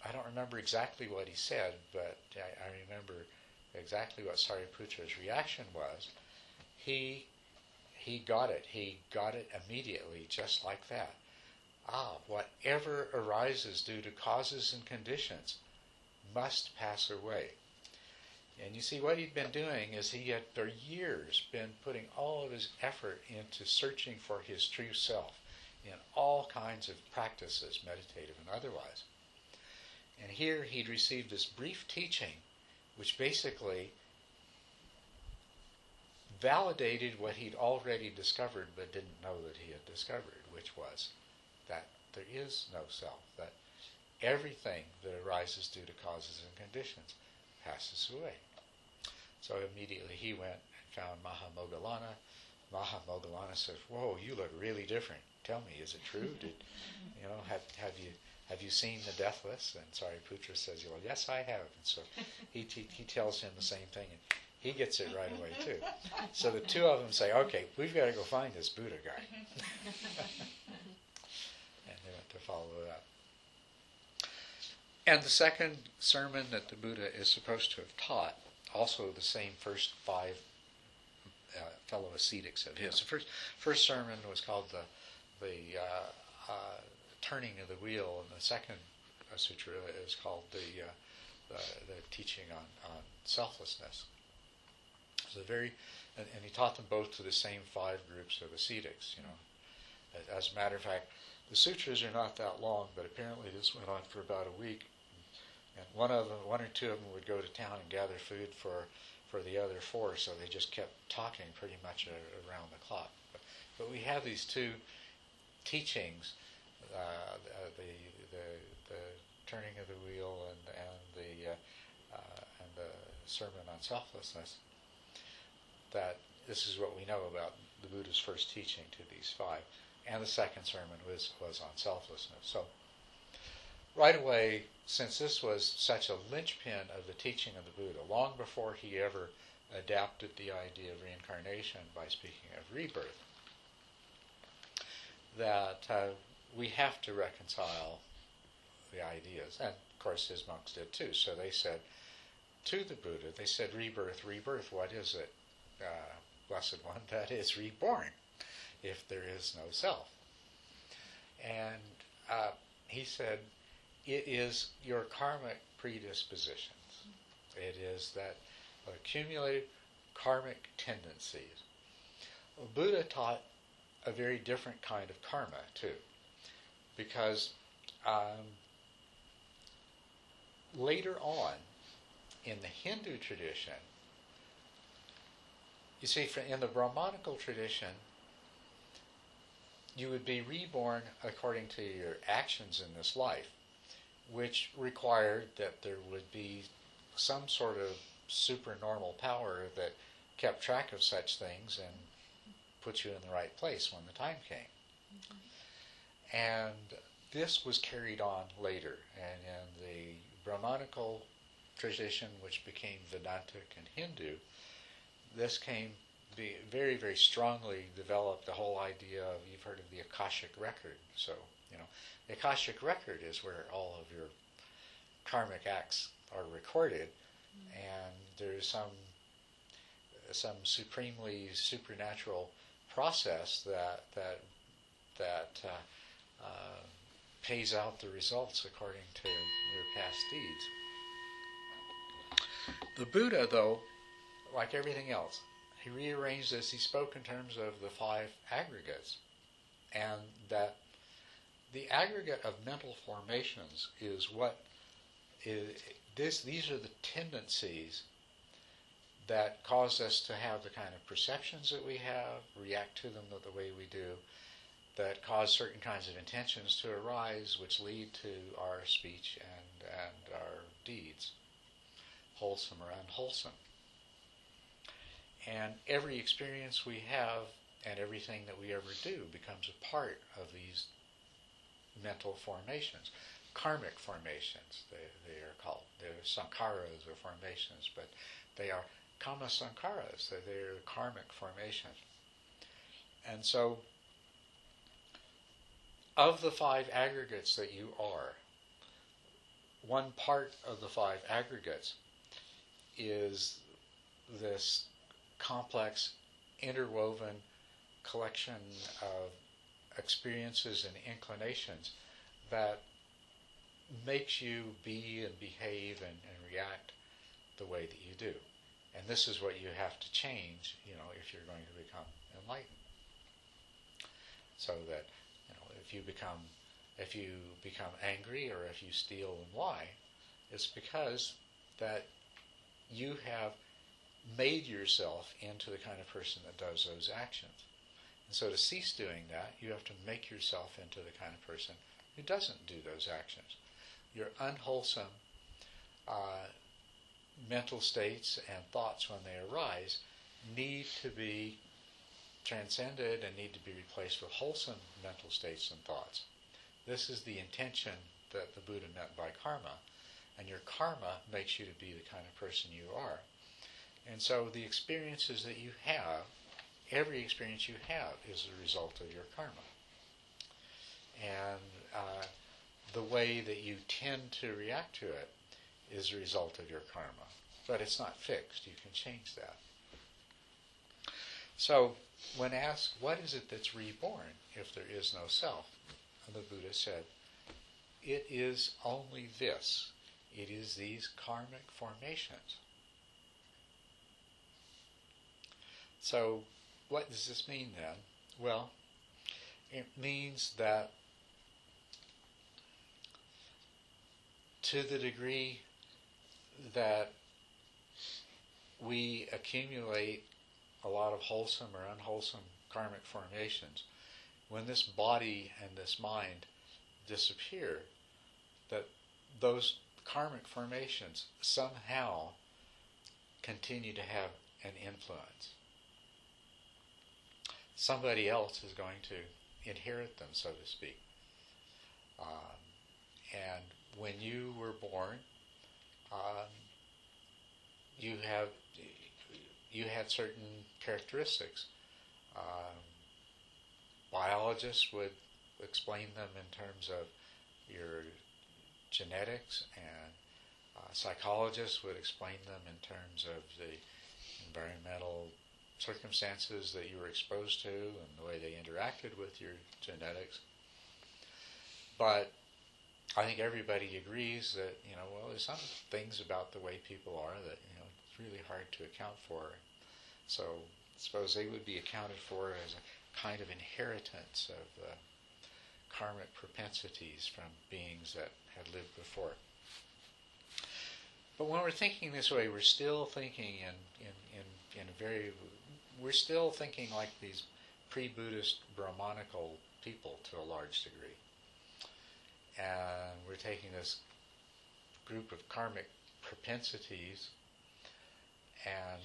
I don't remember exactly what he said, but I, I remember exactly what Sariputra's reaction was. He he got it. He got it immediately, just like that ah, whatever arises due to causes and conditions must pass away. And you see, what he'd been doing is he had for years been putting all of his effort into searching for his true self in all kinds of practices, meditative and otherwise. And here he'd received this brief teaching, which basically validated what he'd already discovered but didn't know that he had discovered, which was that there is no self, that everything that arises due to causes and conditions passes away. So immediately he went and found Mahamoggallana. Mahamoggallana says, "Whoa, you look really different. Tell me, is it true? Did you know have have you have you seen the deathless?" And Sariputra says, "Well, yes, I have." And so he, he he tells him the same thing, and he gets it right away too. So the two of them say, "Okay, we've got to go find this Buddha guy," and they went to follow it up. And the second sermon that the Buddha is supposed to have taught, also the same first five uh, fellow ascetics of his. The first first sermon was called the the uh, uh, turning of the wheel, and the second uh, sutra is called the, uh, the the teaching on, on selflessness. So very, and, and, he taught them both to the same five groups of ascetics. You know, as a matter of fact, the sutras are not that long, but apparently this went on for about a week. And one of them, one or two of them would go to town and gather food for for the other four, so they just kept talking pretty much around the clock. But, but we have these two teachings, uh, the, the, the turning of the wheel and, and the uh, uh, and the sermon on selflessness. That this is what we know about the Buddha's first teaching to these five, and the second sermon was was on selflessness. So right away, since this was such a linchpin of the teaching of the Buddha, long before he ever adapted the idea of reincarnation by speaking of rebirth, that uh, we have to reconcile the ideas. And of course, his monks did too. So they said to the Buddha, they said, Rebirth, rebirth, what is it? Uh, Blessed One, that is reborn, if there is no self. And uh, he said, it is your karmic predispositions. It is that accumulated karmic tendencies. Buddha taught a very different kind of karma too, because um, later on in the Hindu tradition, you see, in the Brahmanical tradition, you would be reborn according to your actions in this life which required that there would be some sort of supernormal power that kept track of such things and put you in the right place when the time came. Mm-hmm. And this was carried on later, and in the Brahmanical tradition, which became Vedantic and Hindu, this came be very, very strongly developed the whole idea of you've heard of the Akashic record. So, you know, the Akashic record is where all of your karmic acts are recorded, and there's some some supremely supernatural process that that that uh, uh, pays out the results according to your past deeds. The Buddha, though, like everything else, he rearranged this. He spoke in terms of the five aggregates, and that the aggregate of mental formations is what is this these are the tendencies that cause us to have the kind of perceptions that we have, react to them the way we do, that cause certain kinds of intentions to arise, which lead to our speech and, and our deeds, wholesome or unwholesome. And every experience we have and everything that we ever do becomes a part of these mental formations. Karmic formations, they, they are called. They're sankharas or formations, but they are kamma sankharas. They're, they're karmic formations. And so, of the five aggregates that you are, one part of the five aggregates is this complex, interwoven collection of experiences and inclinations that makes you be and behave and, and react the way that you do. And this is what you have to change, you know, if you're going to become enlightened. So that, if you become if you become angry or if you steal and lie, it's because that you have made yourself into the kind of person that does those actions. And so to cease doing that, you have to make yourself into the kind of person who doesn't do those actions. Your unwholesome uh, mental states and thoughts when they arise need to be transcended and need to be replaced with wholesome mental states and thoughts. This is the intention that the Buddha meant by karma. And your karma makes you to be the kind of person you are. And so the experiences that you have, every experience you have, is a result of your karma. And uh, the way that you tend to react to it is a result of your karma. But it's not fixed. You can change that. So, when asked, what is it that's reborn if there is no self? the Buddha said, it is only this. It is these karmic formations. So, what does this mean then? Well, it means that to the degree that we accumulate a lot of wholesome or unwholesome karmic formations, when this body and this mind disappear, that those karmic formations somehow continue to have an influence. Somebody else is going to inherit them, so to speak. Um, and when you were born, um, you have you had certain characteristics. Um, biologists would explain them in terms of your genetics, and uh, psychologists would explain them in terms of the environmental circumstances that you were exposed to and the way they interacted with your genetics. But I think everybody agrees that, you know, well, there's some things about the way people are that, you know, it's really hard to account for. So suppose they would be accounted for as a kind of inheritance of uh, karmic propensities from beings that had lived before. But when we're thinking this way, we're still thinking in, in, in, in a very, we're still thinking like these pre-Buddhist Brahmanical people to a large degree and we're taking this group of karmic propensities and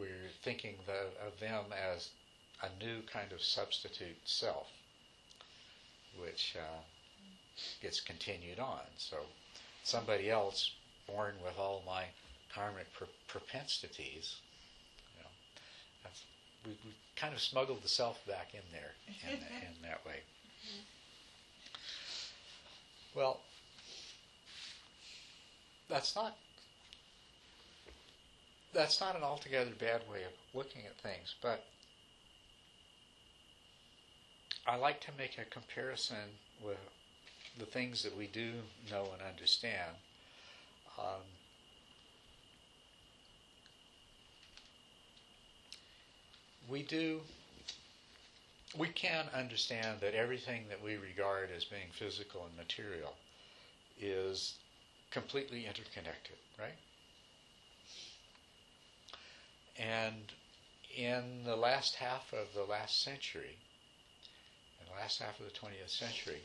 we're thinking the, of them as a new kind of substitute self, which uh, gets continued on. So somebody else born with all my karmic pr- propensities, you know, we, we kind of smuggled the self back in there in, in that way. Well, that's not that's not an altogether bad way of looking at things, but I like to make a comparison with the things that we do know and understand. Um, we do we can understand that everything that we regard as being physical and material is completely interconnected, right? And in the last half of the last century, in the last half of the 20th century,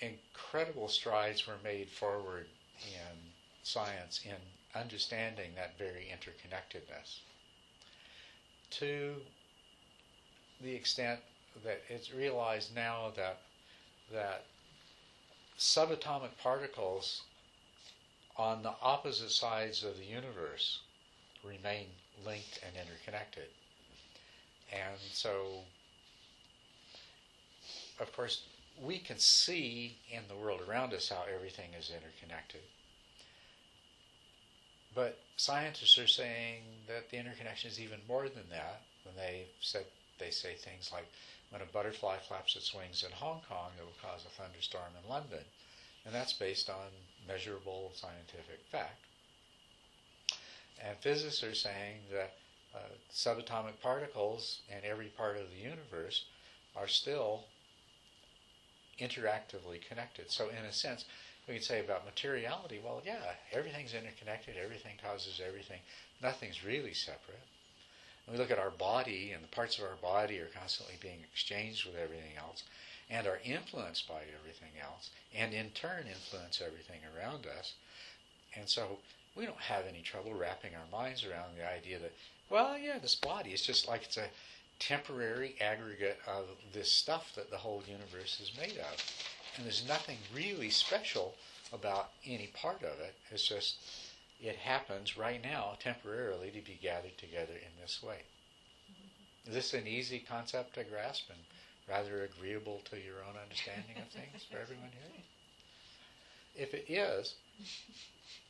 incredible strides were made forward in science in understanding that very interconnectedness. To the extent that it's realized now that that subatomic particles on the opposite sides of the universe remain linked and interconnected. And so, of course, we can see in the world around us how everything is interconnected. But scientists are saying that the interconnection is even more than that when they said they say things like, when a butterfly flaps its wings in Hong Kong, it will cause a thunderstorm in London. And that's based on measurable scientific fact. And physicists are saying that uh, subatomic particles in every part of the universe are still interactively connected. So, in a sense, we could say about materiality, well, yeah, everything's interconnected, everything causes everything, nothing's really separate we look at our body, and the parts of our body are constantly being exchanged with everything else, and are influenced by everything else, and in turn influence everything around us. And so we don't have any trouble wrapping our minds around the idea that, well, yeah, this body is just like it's a temporary aggregate of this stuff that the whole universe is made of. And there's nothing really special about any part of it. It's just it happens right now temporarily to be gathered together in this way. Is this an easy concept to grasp and rather agreeable to your own understanding of things for everyone here? If it is,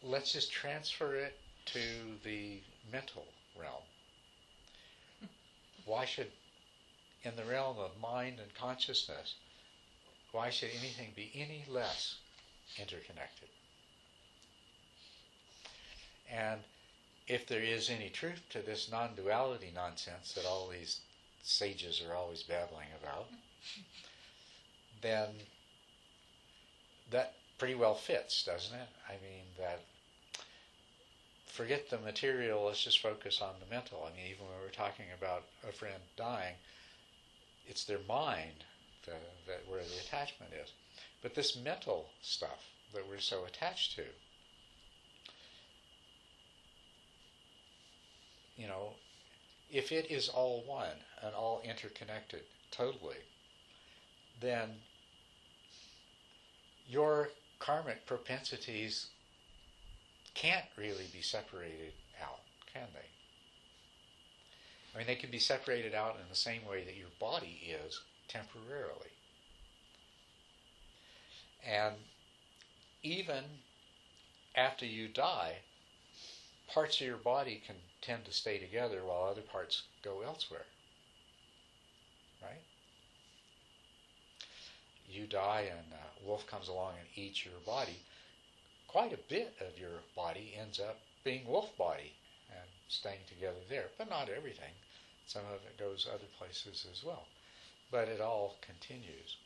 let's just transfer it to the mental realm. Why should, in the realm of mind and consciousness, why should anything be any less interconnected? And if there is any truth to this non duality nonsense that all these sages are always babbling about, then that pretty well fits, doesn't it? I mean, that forget the material, let's just focus on the mental. I mean, even when we're talking about a friend dying, it's their mind that, that where the attachment is. But this mental stuff that we're so attached to, you know, if it is all one and all interconnected totally, then your karmic propensities can't really be separated out, can they? I mean, they can be separated out in the same way that your body is temporarily. And even after you die, parts of your body can tend to stay together while other parts go elsewhere. Right? You die and a wolf comes along and eats your body. Quite a bit of your body ends up being wolf body and staying together there, but not everything. Some of it goes other places as well. But it all continues.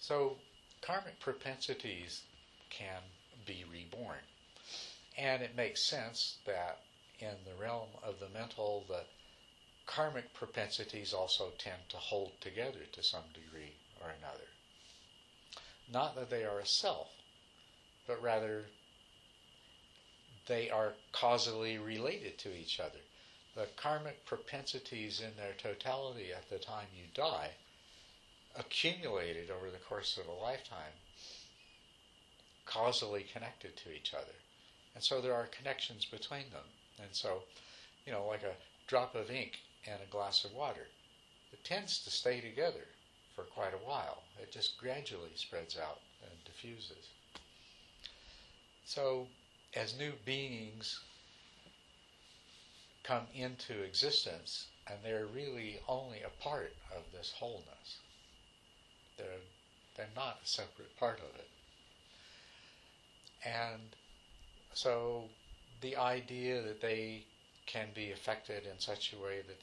So karmic propensities can be reborn. And it makes sense that in the realm of the mental, the karmic propensities also tend to hold together to some degree or another. Not that they are a self, but rather they are causally related to each other. The karmic propensities in their totality at the time you die accumulated over the course of a lifetime, causally connected to each other. And so there are connections between them. And so, you know, like a drop of ink and a glass of water, it tends to stay together for quite a while. It just gradually spreads out and diffuses. So, as new beings come into existence, and they're really only a part of this wholeness, they're, they're not a separate part of it. And so the idea that they can be affected in such a way that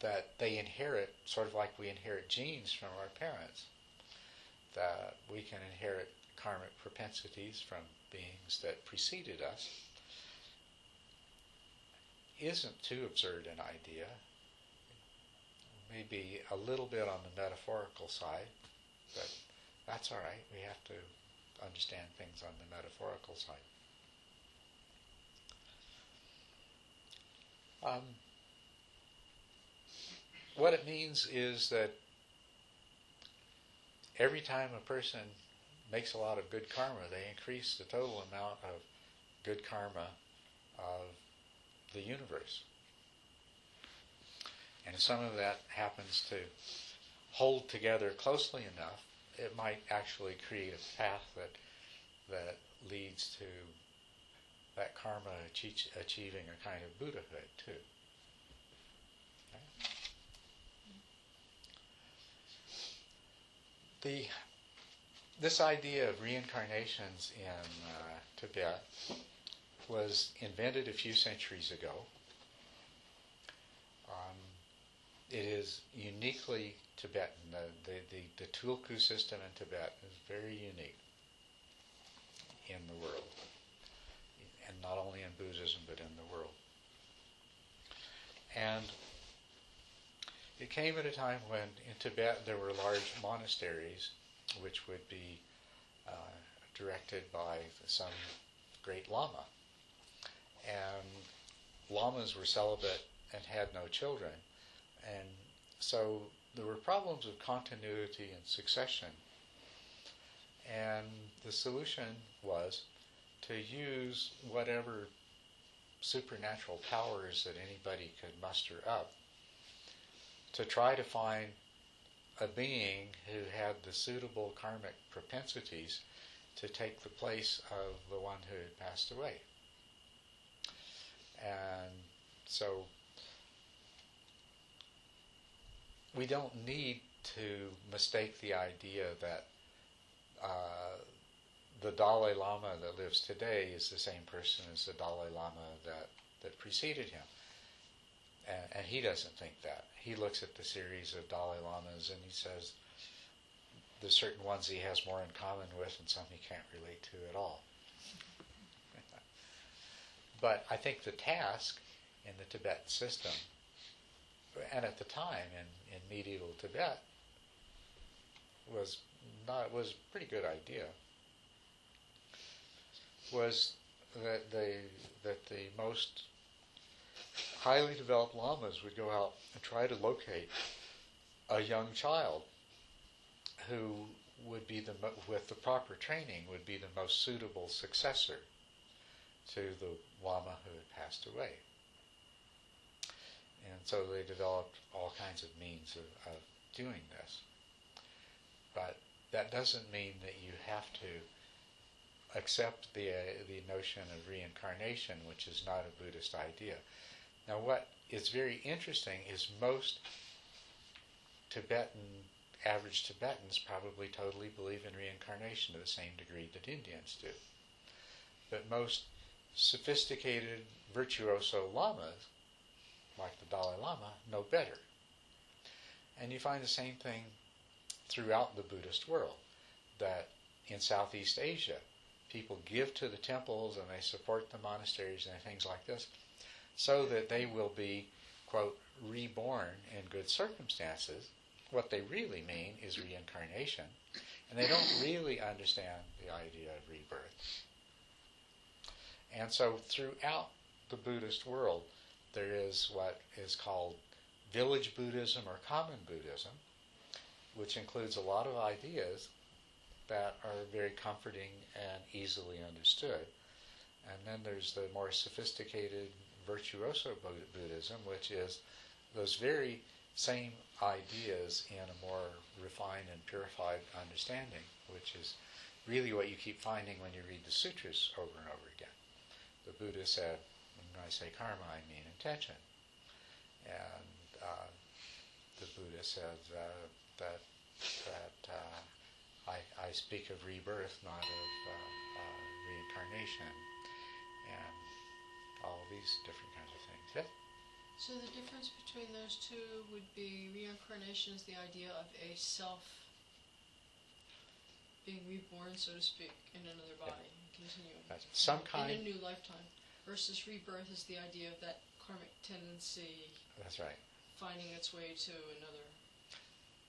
that they inherit, sort of like we inherit genes from our parents, that we can inherit karmic propensities from beings that preceded us, isn't too absurd an idea. Maybe a little bit on the metaphorical side, but that's all right. We have to understand things on the metaphorical side. Um, what it means is that every time a person makes a lot of good karma, they increase the total amount of good karma of the universe. And if some of that happens to hold together closely enough, it might actually create a path that that leads to that karma achieving a kind of Buddhahood too. The this idea of reincarnations in uh, Tibet was invented a few centuries ago. Um, it is uniquely Tibetan. The, the, the, the Tulku system in Tibet is very unique in the world. And not only in Buddhism, but in the world. And it came at a time when in Tibet there were large monasteries which would be uh, directed by some great lama. And lamas were celibate and had no children. And so there were problems of continuity and succession. And the solution was to use whatever supernatural powers that anybody could muster up to try to find a being who had the suitable karmic propensities to take the place of the one who had passed away. And so we don't need to mistake the idea that uh, the Dalai Lama that lives today is the same person as the Dalai Lama that, that preceded him. And, and he doesn't think that. He looks at the series of Dalai Lamas and he says there's certain ones he has more in common with and some he can't relate to at all. but I think the task in the Tibetan system, and at the time in, in medieval Tibet, was not was a pretty good idea. Was that the that the most highly developed lamas would go out and try to locate a young child who would be the with the proper training would be the most suitable successor to the lama who had passed away. And so they developed all kinds of means of, of doing this. But that doesn't mean that you have to accept the uh, the notion of reincarnation, which is not a Buddhist idea. Now, what is very interesting is most Tibetan average Tibetans probably totally believe in reincarnation to the same degree that Indians do. But most sophisticated virtuoso lamas, like the Dalai Lama, know better. And you find the same thing throughout the Buddhist world, that in Southeast Asia, people give to the temples and they support the monasteries and things like this, so that they will be, quote, reborn in good circumstances. What they really mean is reincarnation, and they don't really understand the idea of rebirth. And so throughout the Buddhist world, there is what is called village Buddhism or common Buddhism, which includes a lot of ideas that are very comforting and easily understood. And then there's the more sophisticated virtuoso Buddhism, which is those very same ideas in a more refined and purified understanding, which is really what you keep finding when you read the sutras over and over again. The Buddha said, when I say karma, I mean intention. And uh, the Buddha said uh, that that uh, I, I speak of rebirth, not of uh, uh, reincarnation, all these different kinds of things. Yeah? So the difference between those two would be reincarnation is the idea of a self being reborn, so to speak, in another body, yeah. continuing That's some kind in a new lifetime, versus rebirth is the idea of that karmic tendency. That's right. Finding its way to another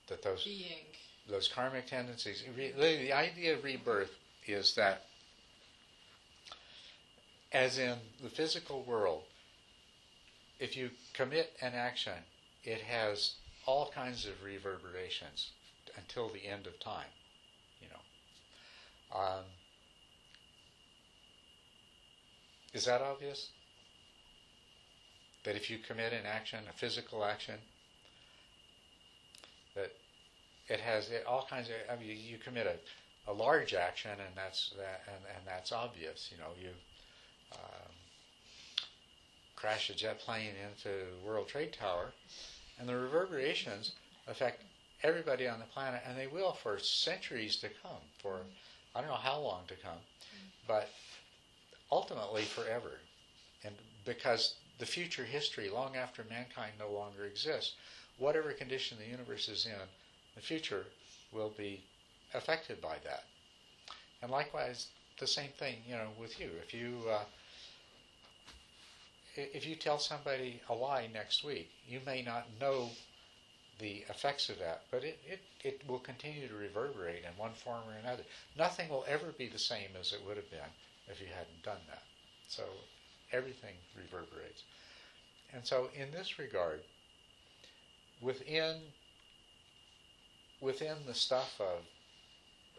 that those being those karmic tendencies. Re, the idea of rebirth is that, as in the physical world, if you commit an action, it has all kinds of reverberations until the end of time. You know. Um, is that obvious? That if you commit an action, a physical action, that it has all kinds of. I mean, you, commit a, a large action, and that's that, and, and that's obvious. You know, you um, crash a jet plane into World Trade Tower, and the reverberations affect everybody on the planet, and they will for centuries to come. For I don't know how long to come, but ultimately forever, and because the future history, long after mankind no longer exists, whatever condition the universe is in, the future will be affected by that. And likewise, the same thing, you know, with you. If you uh, if you tell somebody a lie next week, you may not know the effects of that, but it, it, it will continue to reverberate in one form or another. Nothing will ever be the same as it would have been if you hadn't done that. So everything reverberates. And so in this regard, within within the stuff of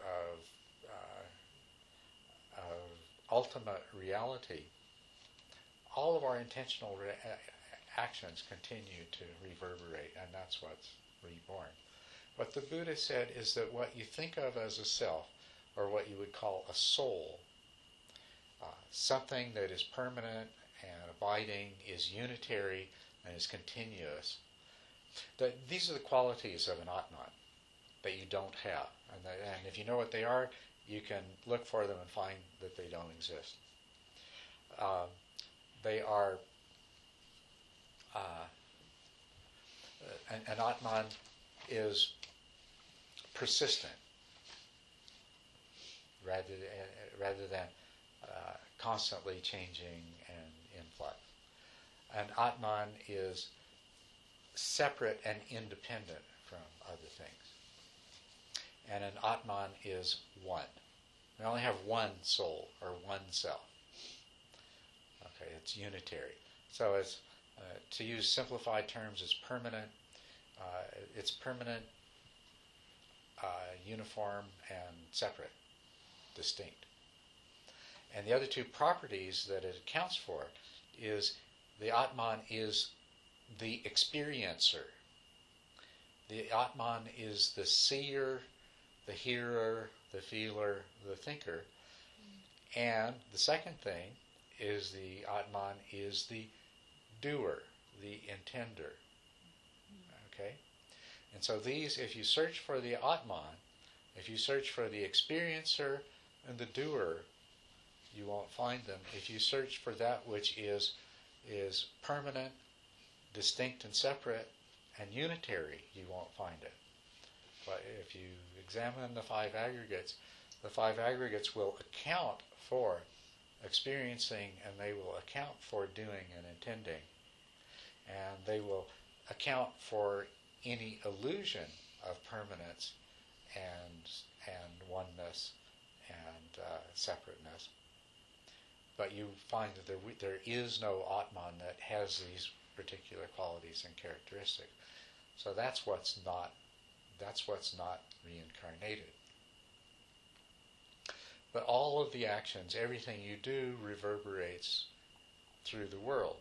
of, uh, of ultimate reality, all of our intentional re- actions continue to reverberate, and that's what's reborn. What the Buddha said is that what you think of as a self, or what you would call a soul, uh, something that is permanent and abiding, is unitary, and is continuous. That these are the qualities of an Atman that you don't have. And, that, and if you know what they are, you can look for them and find that they don't exist. Uh, they are uh, an, an Atman is persistent rather than, rather than uh, constantly changing and in flux. An Atman is separate and independent from other things. And an Atman is one. We only have one soul or one self. Okay, it's unitary. So it's uh, to use simplified terms, it's permanent. Uh, it's permanent, uh, uniform, and separate, distinct. And the other two properties that it accounts for is the Atman is the experiencer. The Atman is the seer, the hearer, the feeler, the thinker. And the second thing is the Atman is the doer, the intender. Okay? And so these, if you search for the Atman, if you search for the experiencer and the doer, you won't find them. If you search for that which is is permanent, distinct and separate, and unitary, you won't find it. But if you examine the five aggregates, the five aggregates will account for experiencing and they will account for doing and intending. And they will account for any illusion of permanence and, and oneness and uh, separateness. But you find that there, there is no Atman that has these particular qualities and characteristics. So that's what's not that's what's not reincarnated. But all of the actions, everything you do reverberates through the world.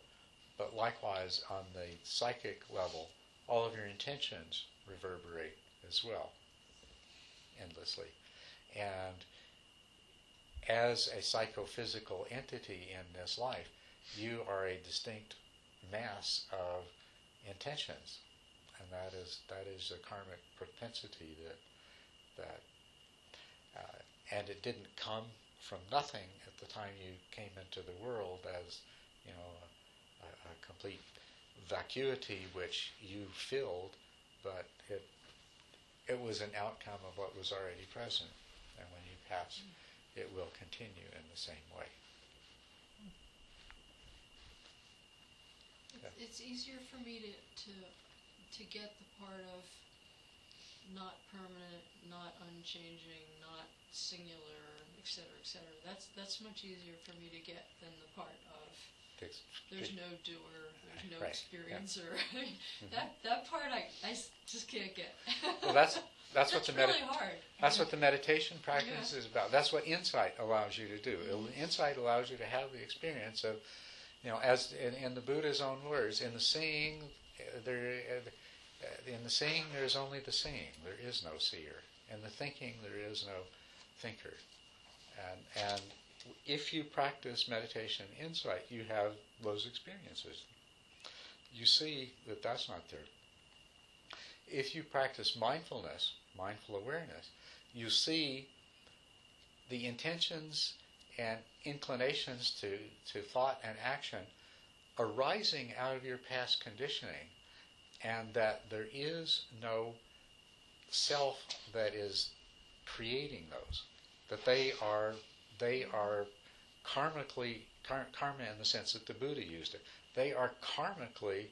But likewise, on the psychic level, all of your intentions reverberate as well, endlessly. And as a psychophysical entity in this life, you are a distinct mass of intentions, and that is that is a karmic propensity that that and it didn't come from nothing at the time you came into the world as you know a, a complete vacuity which you filled, but it it was an outcome of what was already present, and when you pass, mm. it will continue in the same way. It's easier for me to, to to get the part of not permanent, not unchanging, not singular, et cetera, et cetera. That's that's much easier for me to get than the part of there's no doer, there's no Right, experiencer. that that part I, I s- just can't get. Well, that's that's what the medi- really hard. That's what the meditation practice Yeah. is about. That's what insight allows you to do. Insight allows you to have the experience of, you know, as in, in the Buddha's own words, in the seeing, uh, there, uh, in the seeing there is only the seeing. There is no seer. In the thinking there is no thinker. And and if you practice meditation insight, you have those experiences. You see that that's not there. If you practice mindfulness, mindful awareness, you see the intentions and inclinations to, to thought and action arising out of your past conditioning, and that there is no self that is creating those. That they are they are karmically kar- karma in the sense that the Buddha used it. They are karmically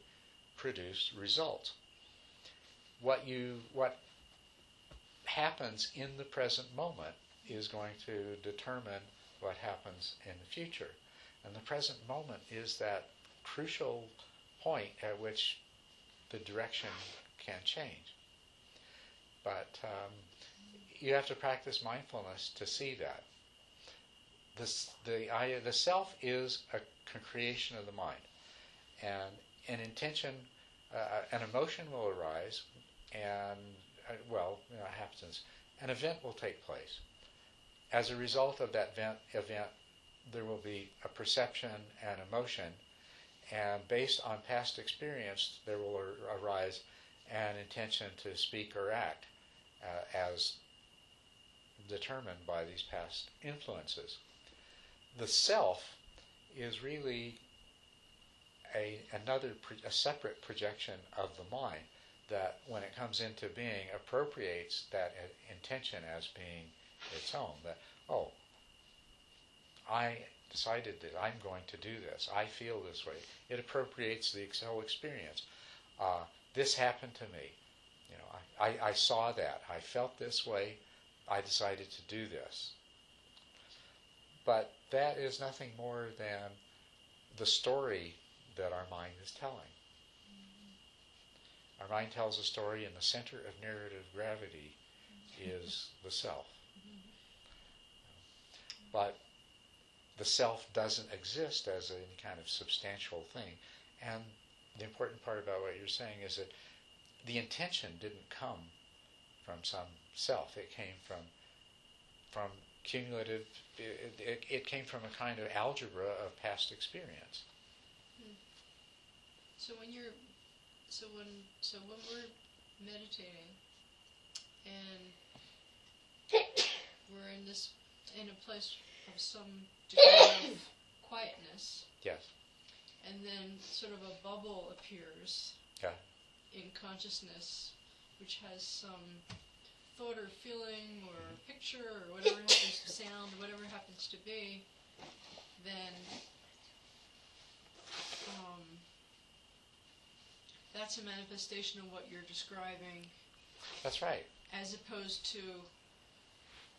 produced results. what you what happens in the present moment is going to determine what happens in the future. And the present moment is that crucial point at which the direction can change. But um, you have to practice mindfulness to see that. The, I, the self is a creation of the mind. And an intention, uh, an emotion will arise, and, uh, well, you know, it happens. An event will take place. As a result of that event, event, there will be a perception and emotion, and based on past experience, there will ar- arise an intention to speak or act uh, as determined by these past influences. The self is really a another a separate projection of the mind that when it comes into being appropriates that intention as being its own that oh I decided that I'm going to do this. I feel this way. It appropriates the whole experience. Uh, this happened to me. You know I, I, I saw that. I felt this way I decided to do this but that is nothing more than the story that our mind is telling. Our mind tells a story, and the center of narrative gravity is the self. But the self doesn't exist as any kind of substantial thing. And the important part about what you're saying is that the intention didn't come from some self. It came from from cumulative. It, it, it came from a kind of algebra of past experience. Hmm. So when you're, so when, so when we're meditating, and we're in this, in a place of some degree of quietness, Yes. and then sort of a bubble appears Yeah. in consciousness, which has some thought or feeling or picture or whatever happens to sound, whatever happens to be, then um, that's a manifestation of what you're describing, That's right. as opposed to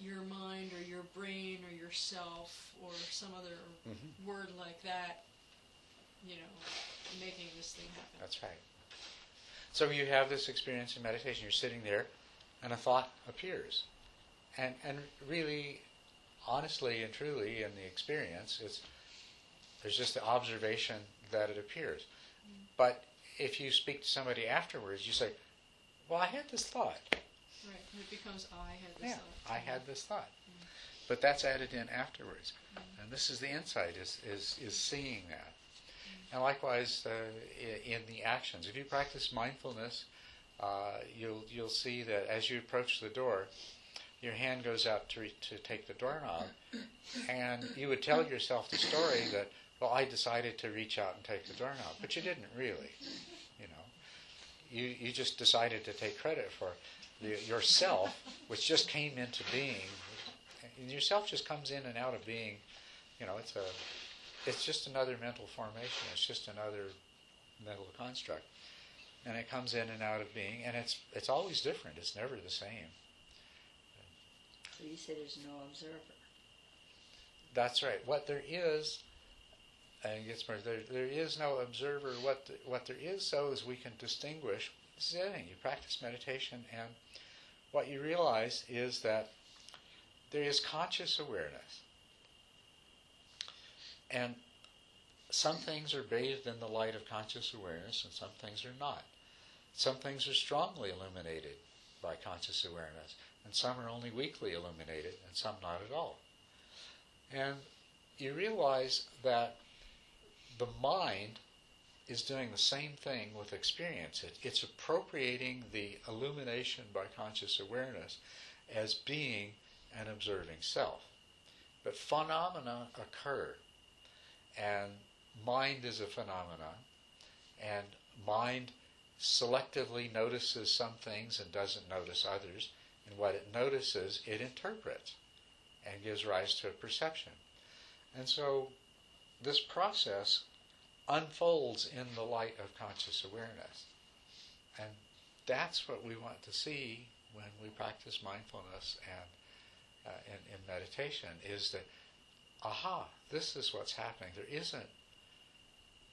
your mind or your brain or yourself or some other Mhm. word like that, you know, making this thing happen. That's right. So you have this experience in meditation. You're sitting there, and a thought appears, and and really, honestly and truly, in the experience, it's there's just the observation that it appears. Mm-hmm. But if you speak to somebody afterwards, you say, "Well, I had this thought. Right, and it becomes oh, I had this Yeah, thought. I had this thought." Mm-hmm. But that's added in afterwards, mm-hmm. and this is the insight: is is is seeing that. And likewise, uh, in the actions, if you practice mindfulness, uh, you'll you'll see that as you approach the door, your hand goes out to to take the doorknob, and you would tell yourself the story that well, I decided to reach out and take the doorknob, but you didn't really, you know. You you just decided to take credit for the, yourself, which just came into being. And yourself just comes in and out of being. You know, it's a it's just another mental formation. It's just another mental construct, and it comes in and out of being, and it's it's always different. It's never the same. So you say there's no observer. That's right. What there is, and it gets more. There, there is no observer. What the, what there is, so is we can distinguish. This is. You practice meditation, and what you realize is that there is conscious awareness, and some things are bathed in the light of conscious awareness, and some things are not. Some things are strongly illuminated by conscious awareness, and some are only weakly illuminated, and some not at all. And you realize that the mind is doing the same thing with experience. It, it's appropriating the illumination by conscious awareness as being an observing self. But phenomena occur, and mind is a phenomenon, and mind selectively notices some things and doesn't notice others, and what it notices, it interprets and gives rise to a perception. And so this process unfolds in the light of conscious awareness. And that's what we want to see when we practice mindfulness and uh, in, in meditation is that aha this is what's happening there isn't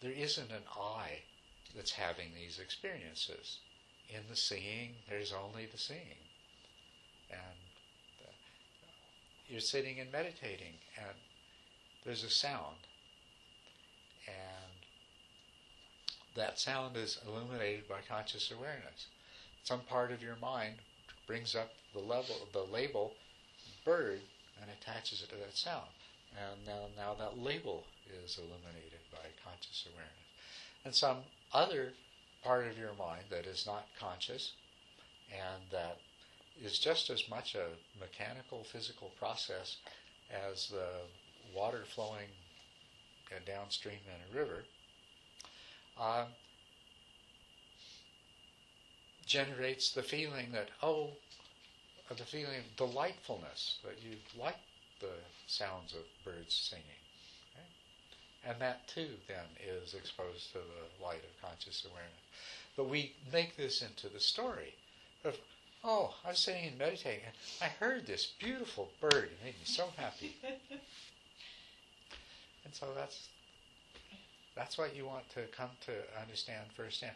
there isn't an I that's having these experiences in the seeing there's only the seeing and uh, you're sitting and meditating and there's a sound and that sound is illuminated by conscious awareness. Some part of your mind brings up the level, the label bird, and attaches it to that sound. And now, now that label is illuminated by conscious awareness. And some other part of your mind that is not conscious and that is just as much a mechanical, physical process as the water flowing downstream in a river, uh, generates the feeling that, oh, the feeling of delightfulness, that you like the sounds of birds singing. And that too then is exposed to the light of conscious awareness. But we make this into the story of, oh, I was sitting and meditating and I heard this beautiful bird. It made me so happy. and so that's that's what you want to come to understand firsthand.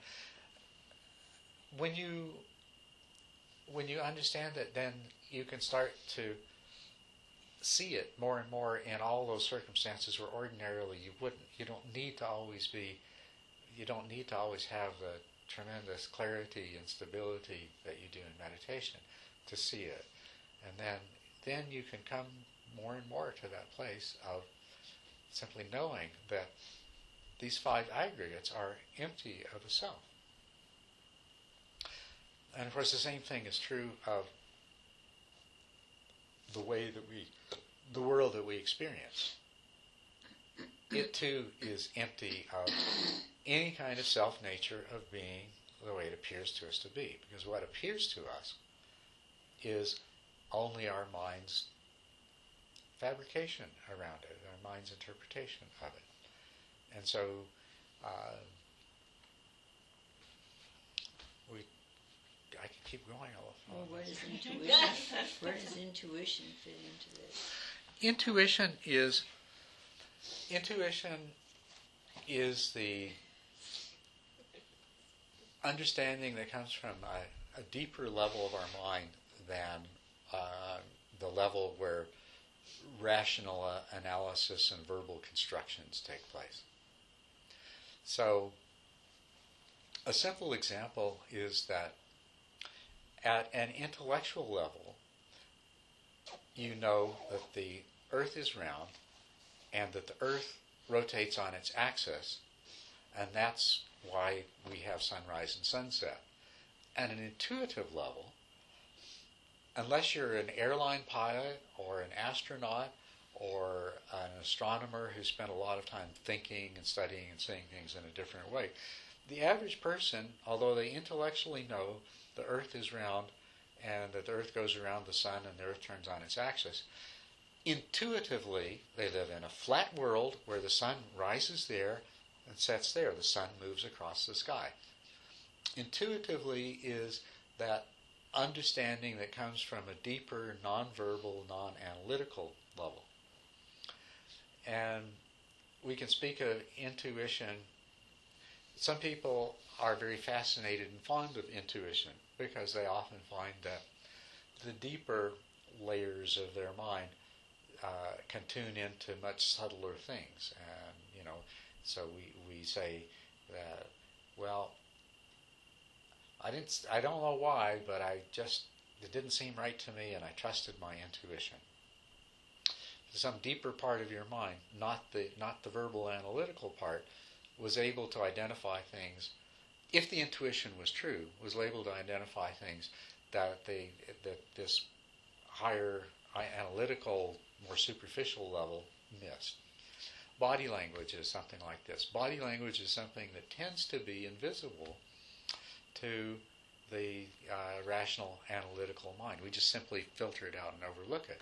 When you when you understand it, then you can start to see it more and more in all those circumstances where ordinarily you wouldn't. You don't need to always be. You don't need to always have the tremendous clarity and stability that you do in meditation to see it, and then then you can come more and more to that place of simply knowing that these five aggregates are empty of a self. And of course, the same thing is true of the way that we, the world that we experience. It too is empty of any kind of self nature of being the way it appears to us to be. Because what appears to us is only our mind's fabrication around it, our mind's interpretation of it. And so uh, we, I can keep going all Well, where does intuition, where does intuition fit into this? Intuition is intuition is the understanding that comes from a, a deeper level of our mind than uh, the level where rational uh, analysis and verbal constructions take place. So, a simple example is that at an intellectual level, you know that the earth is round and that the earth rotates on its axis, and that's why we have sunrise and sunset. At an intuitive level, unless you're an airline pilot or an astronaut or an astronomer who spent a lot of time thinking and studying and seeing things in a different way, the average person, although they intellectually know the earth is round and that the earth goes around the sun and the earth turns on its axis, intuitively they live in a flat world where the sun rises there and sets there. The sun moves across the sky. Intuitively is that understanding that comes from a deeper, nonverbal, non analytical level. And we can speak of intuition. Some people are very fascinated and fond of intuition because they often find that the deeper layers of their mind uh, can tune into much subtler things. And, you know, so we, we say that, well, I didn't. I don't know why, but I just it didn't seem right to me, and I trusted my intuition. Some deeper part of your mind, not the not the verbal analytical part, was able to identify things. If the intuition was true, was able to identify things that they that this higher analytical, more superficial level missed. Body language is something like this. Body language is something that tends to be invisible to the uh, rational analytical mind. We just simply filter it out and overlook it.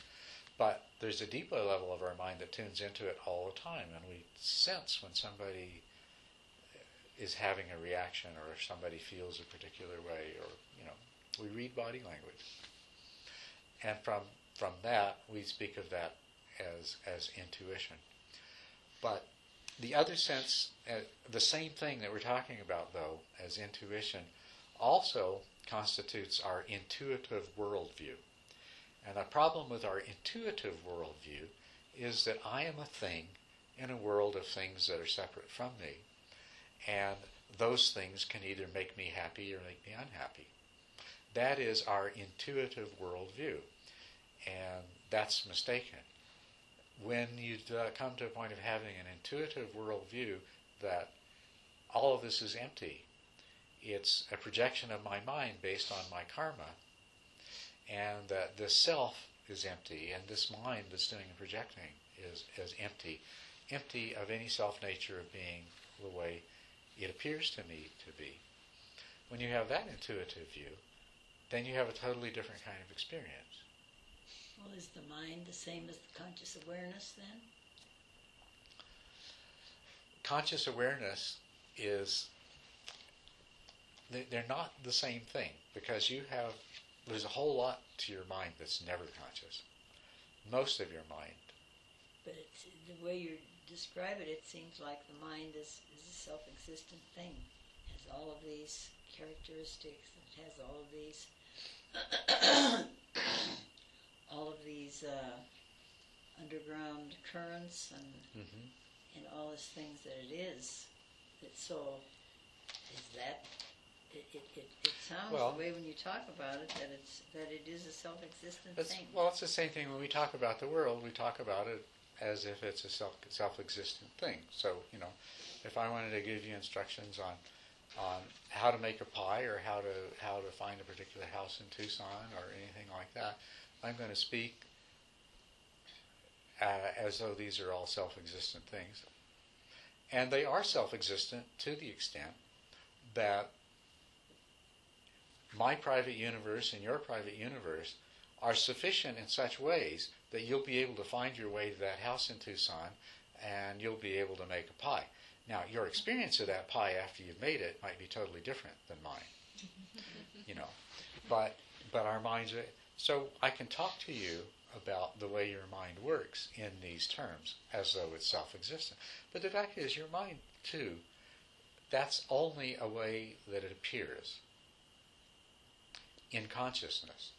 But there's a deeper level of our mind that tunes into it all the time, and we sense when somebody is having a reaction or if somebody feels a particular way or you know we read body language. And from from that we speak of that as as intuition. But the other sense uh, the same thing that we're talking about though as intuition also constitutes our intuitive worldview. And the problem with our intuitive worldview is that I am a thing in a world of things that are separate from me and those things can either make me happy or make me unhappy. That is our intuitive worldview, and that's mistaken. When you uh, come to a point of having an intuitive worldview that all of this is empty, it's a projection of my mind based on my karma, and that this self is empty, and this mind that's doing the projecting is, is empty, empty of any self nature of being the way it appears to me to be. When you have that intuitive view, then you have a totally different kind of experience. Well, is the mind the same as the conscious awareness then? Conscious awareness is, they're not the same thing because you have, there's a whole lot to your mind that's never conscious. Most of your mind. But it's, the way you describe it, it seems like the mind is, is a self-existent thing. It has all of these characteristics. It has all of these, all of these uh, underground currents and Mm-hmm. and all these things that it is. It's so. Is that? It, it, it, it sounds Well- the way when you talk about it that it's that it is a self-existent thing. well, it's the same thing when we talk about the world. We talk about it as if it's a self self-existent thing. So, you know, if I wanted to give you instructions on on how to make a pie or how to how to find a particular house in Tucson or anything like that, I'm going to speak uh, as though these are all self-existent things, and they are self-existent to the extent that my private universe and your private universe are sufficient in such ways that you'll be able to find your way to that house in Tucson and you'll be able to make a pie. Now, your experience of that pie after you've made it might be totally different than mine. you know, but but our minds are so I can talk to you about the way your mind works in these terms as though it's self-existent. But the fact is your mind too that's only a way that it appears in consciousness.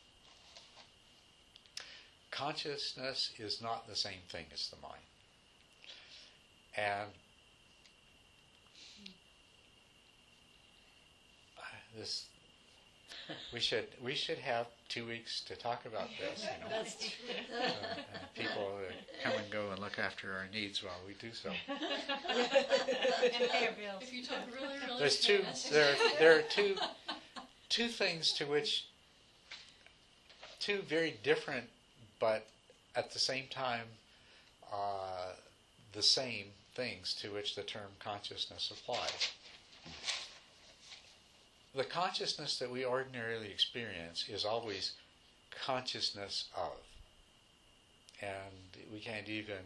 Consciousness is not the same thing as the mind. And this we should we should have two weeks to talk about this. You know, That's true. uh, and people come and go and look after our needs while we do so. and pay our bills. If you talk really, really There's two. There, there are two, two things to which, two very different, but at the same time, uh, the same things to which the term consciousness applies. The consciousness that we ordinarily experience is always consciousness of, and we can't even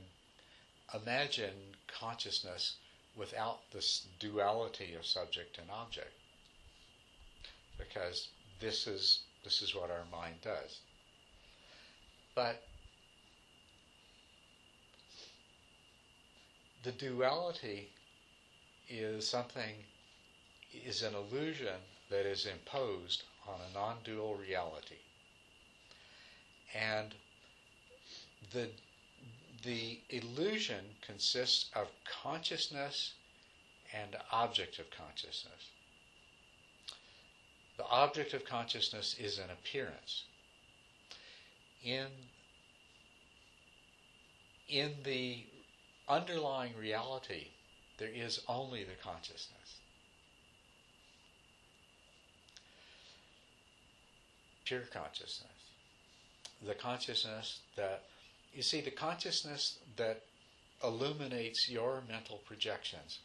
imagine consciousness without this duality of subject and object. Because this is this is what our mind does but the duality is something is an illusion that is imposed on a non-dual reality and the the illusion consists of consciousness and object of consciousness. The object of consciousness is an appearance. In, in the underlying reality, there is only the consciousness. Pure consciousness. The consciousness that you see, the consciousness that illuminates your mental projections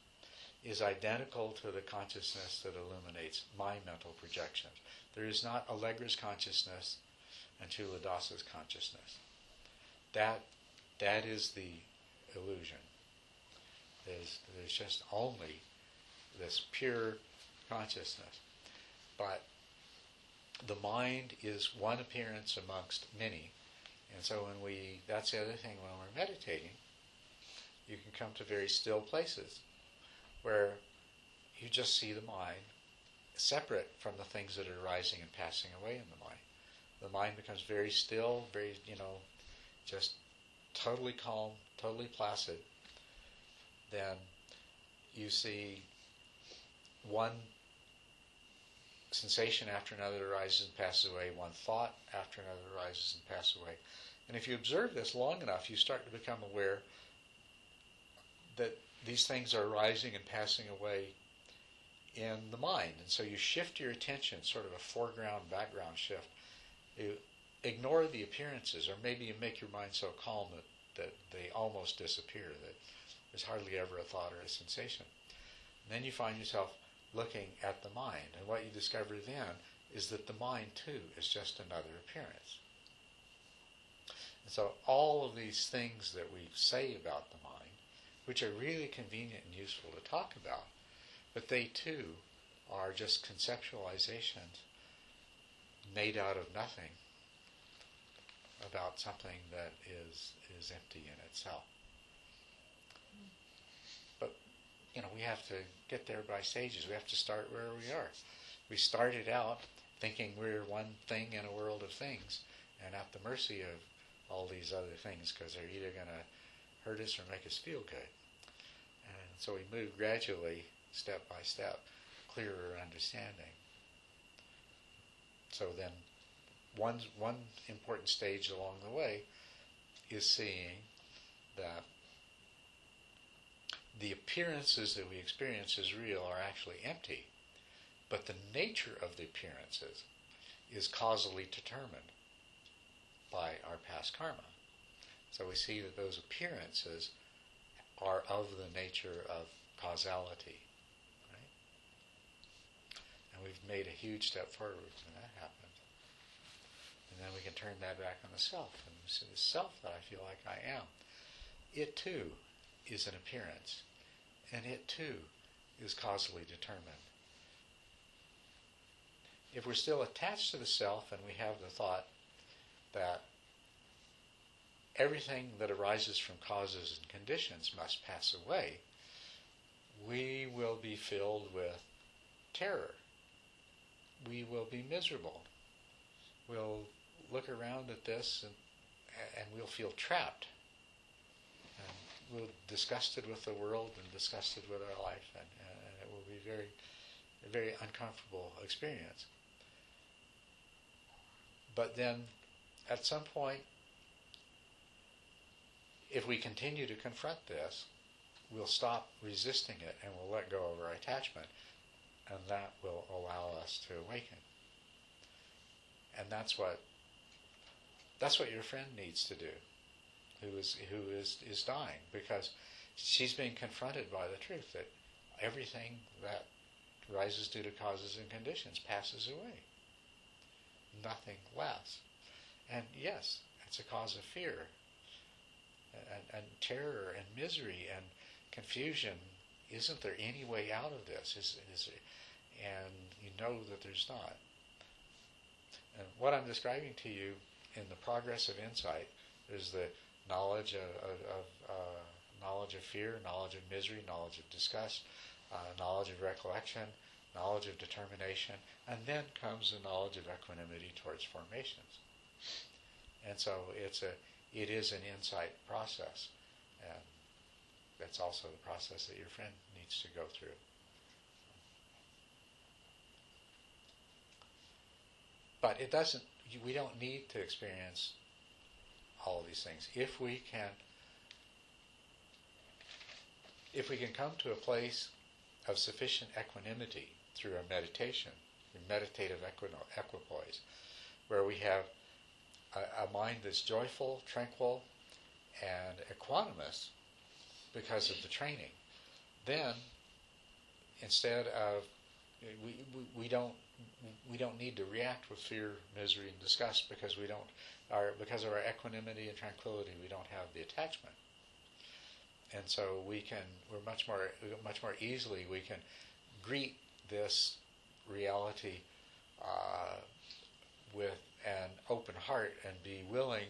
is identical to the consciousness that illuminates my mental projections. There is not Allegra's consciousness and Culadasa's consciousness. That, that is the illusion. There's, there's just only this pure consciousness. But the mind is one appearance amongst many. And so when we, that's the other thing when we're meditating, you can come to very still places where you just see the mind separate from the things that are arising and passing away in the mind. The mind becomes very still, very, you know, just totally calm, totally placid. Then you see one sensation after another arises and passes away, one thought after another arises and passes away. And if you observe this long enough, you start to become aware that these things are arising and passing away in the mind. And so you shift your attention, sort of a foreground background shift. You ignore the appearances, or maybe you make your mind so calm that, that they almost disappear, that there's hardly ever a thought or a sensation. And then you find yourself looking at the mind. And what you discover then is that the mind, too, is just another appearance. And so all of these things that we say about the mind, which are really convenient and useful to talk about, but they, too, are just conceptualizations made out of nothing about something that is, is empty in itself. But you know, we have to get there by stages. We have to start where we are. We started out thinking we're one thing in a world of things and at the mercy of all these other things because they're either going to hurt us or make us feel good. And so we move gradually, step by step, clearer understanding. So then, one, one important stage along the way is seeing that the appearances that we experience as real are actually empty, but the nature of the appearances is causally determined by our past karma. So we see that those appearances are of the nature of causality. Right? And we've made a huge step forward when that then we can turn that back on the self. And so the self that I feel like I am, it too is an appearance and it too is causally determined. If we're still attached to the self and we have the thought that everything that arises from causes and conditions must pass away, we will be filled with terror. We will be miserable. We'll look around at this and, and we'll feel trapped And we're disgusted with the world and disgusted with our life, and, and it will be very, a very uncomfortable experience. But then, at some point, if we continue to confront this, we'll stop resisting it and we'll let go of our attachment, and that will allow us to awaken. And that's what that's what your friend needs to do who is who is is dying because she's being confronted by the truth that everything that rises due to causes and conditions passes away. Nothing less. And yes, it's a cause of fear and, and terror and misery and confusion. Isn't there any way out of this? Is, is, and you know that there's not. And what I'm describing to you in the progress of insight is the knowledge of, of, of uh, knowledge of fear, knowledge of misery, knowledge of disgust, uh, knowledge of recollection, knowledge of determination, and then comes the knowledge of equanimity towards formations. And so it's a it is an insight process, and that's also the process that your friend needs to go through. But it doesn't. We don't need to experience all of these things. If we can if we can come to a place of sufficient equanimity through our meditation, meditative equipoise, where we have a, a mind that's joyful, tranquil, and equanimous because of the training, then instead of we, we, we don't we don't need to react with fear, misery, and disgust because we don't our because of our equanimity and tranquility, we don't have the attachment, and so we can we're much more much more easily we can greet this reality uh, with an open heart and be willing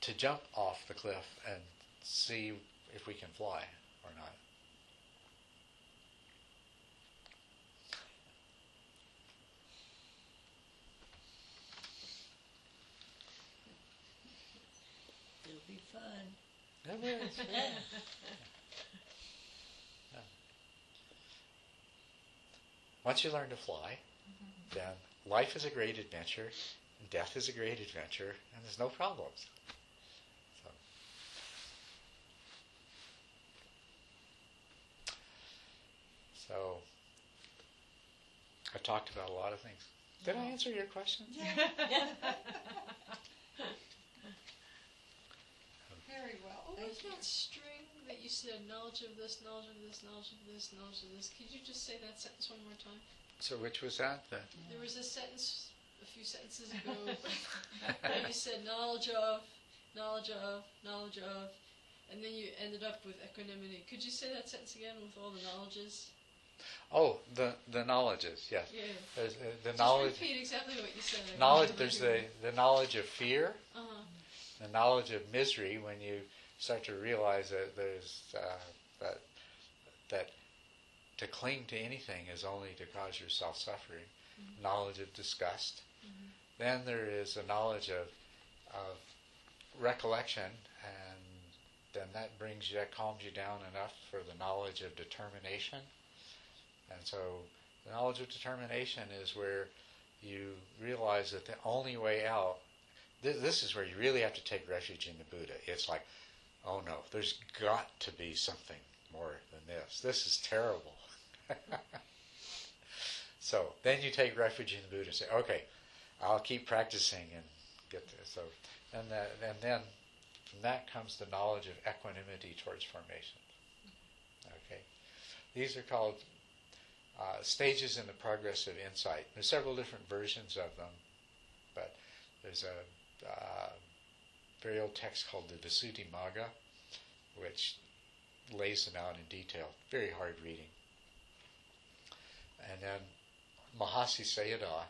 to jump off the cliff and see if we can fly or not. It'll be fun. It is, yeah. Yeah. Once you learn to fly, then life is a great adventure, and death is a great adventure, and there's no problems. So. So, I talked about a lot of things. Did I answer your question? Very well. What was Thank you. that string that you said? Knowledge of this, knowledge of this, knowledge of this, knowledge of this. Could you just say that sentence one more time? So, which was that? The, There was a sentence a few sentences ago where you said knowledge of, knowledge of, knowledge of, and then you ended up with equanimity. Could you say that sentence again with all the knowledges? oh, the the knowledges. Yes, Yeah. There's, uh, the Just knowledge. repeat exactly what you said. Knowledge. There's the the knowledge of fear. Uh-huh. the knowledge of misery when you start to realize that there's uh, that that to cling to anything is only to cause yourself suffering. Knowledge of disgust. Then there is a knowledge of of recollection, and then that brings you that calms you down enough for the knowledge of determination. And so the knowledge of determination is where you realize that the only way out this, this is where you really have to take refuge in the Buddha. It's like, oh no, there's got to be something more than this. This is terrible. so then you take refuge in the Buddha and say, okay, I'll keep practicing and get this. So, and that, and then from that comes the knowledge of equanimity towards formation. Okay, these are called uh, stages in the progress of insight. There's several different versions of them, but there's a uh, very old text called the Visuddhimagga, which lays them out in detail. Very hard reading. And then Mahasi Sayadaw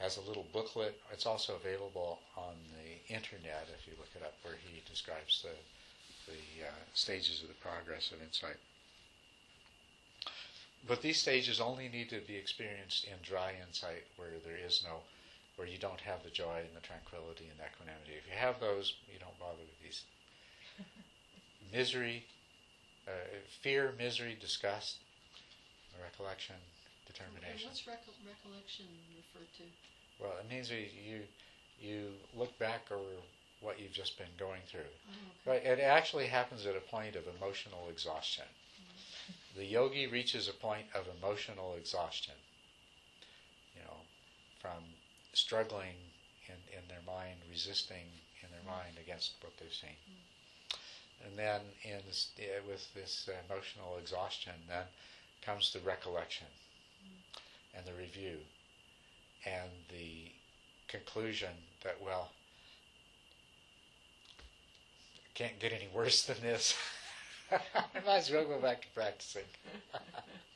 has a little booklet. It's also available on the internet if you look it up, where he describes the the uh, stages of the progress of insight. But these stages only need to be experienced in dry insight, where there is no where you don't have the joy and the tranquility and the equanimity. If you have those, you don't bother with these. misery, uh, fear, misery, disgust, recollection, And determination. what's recol- recollection referred to? Well, it means that you you look back over what you've just been going through. Oh, Right, it actually happens at a point of emotional exhaustion. The yogi reaches a point of emotional exhaustion. You know, from struggling in, in their mind, resisting in their mind against what they've seen. And then in this, eh, with this emotional exhaustion, then comes the recollection and the review and the conclusion that, well, can't get any worse than this. I might as well go back to practicing.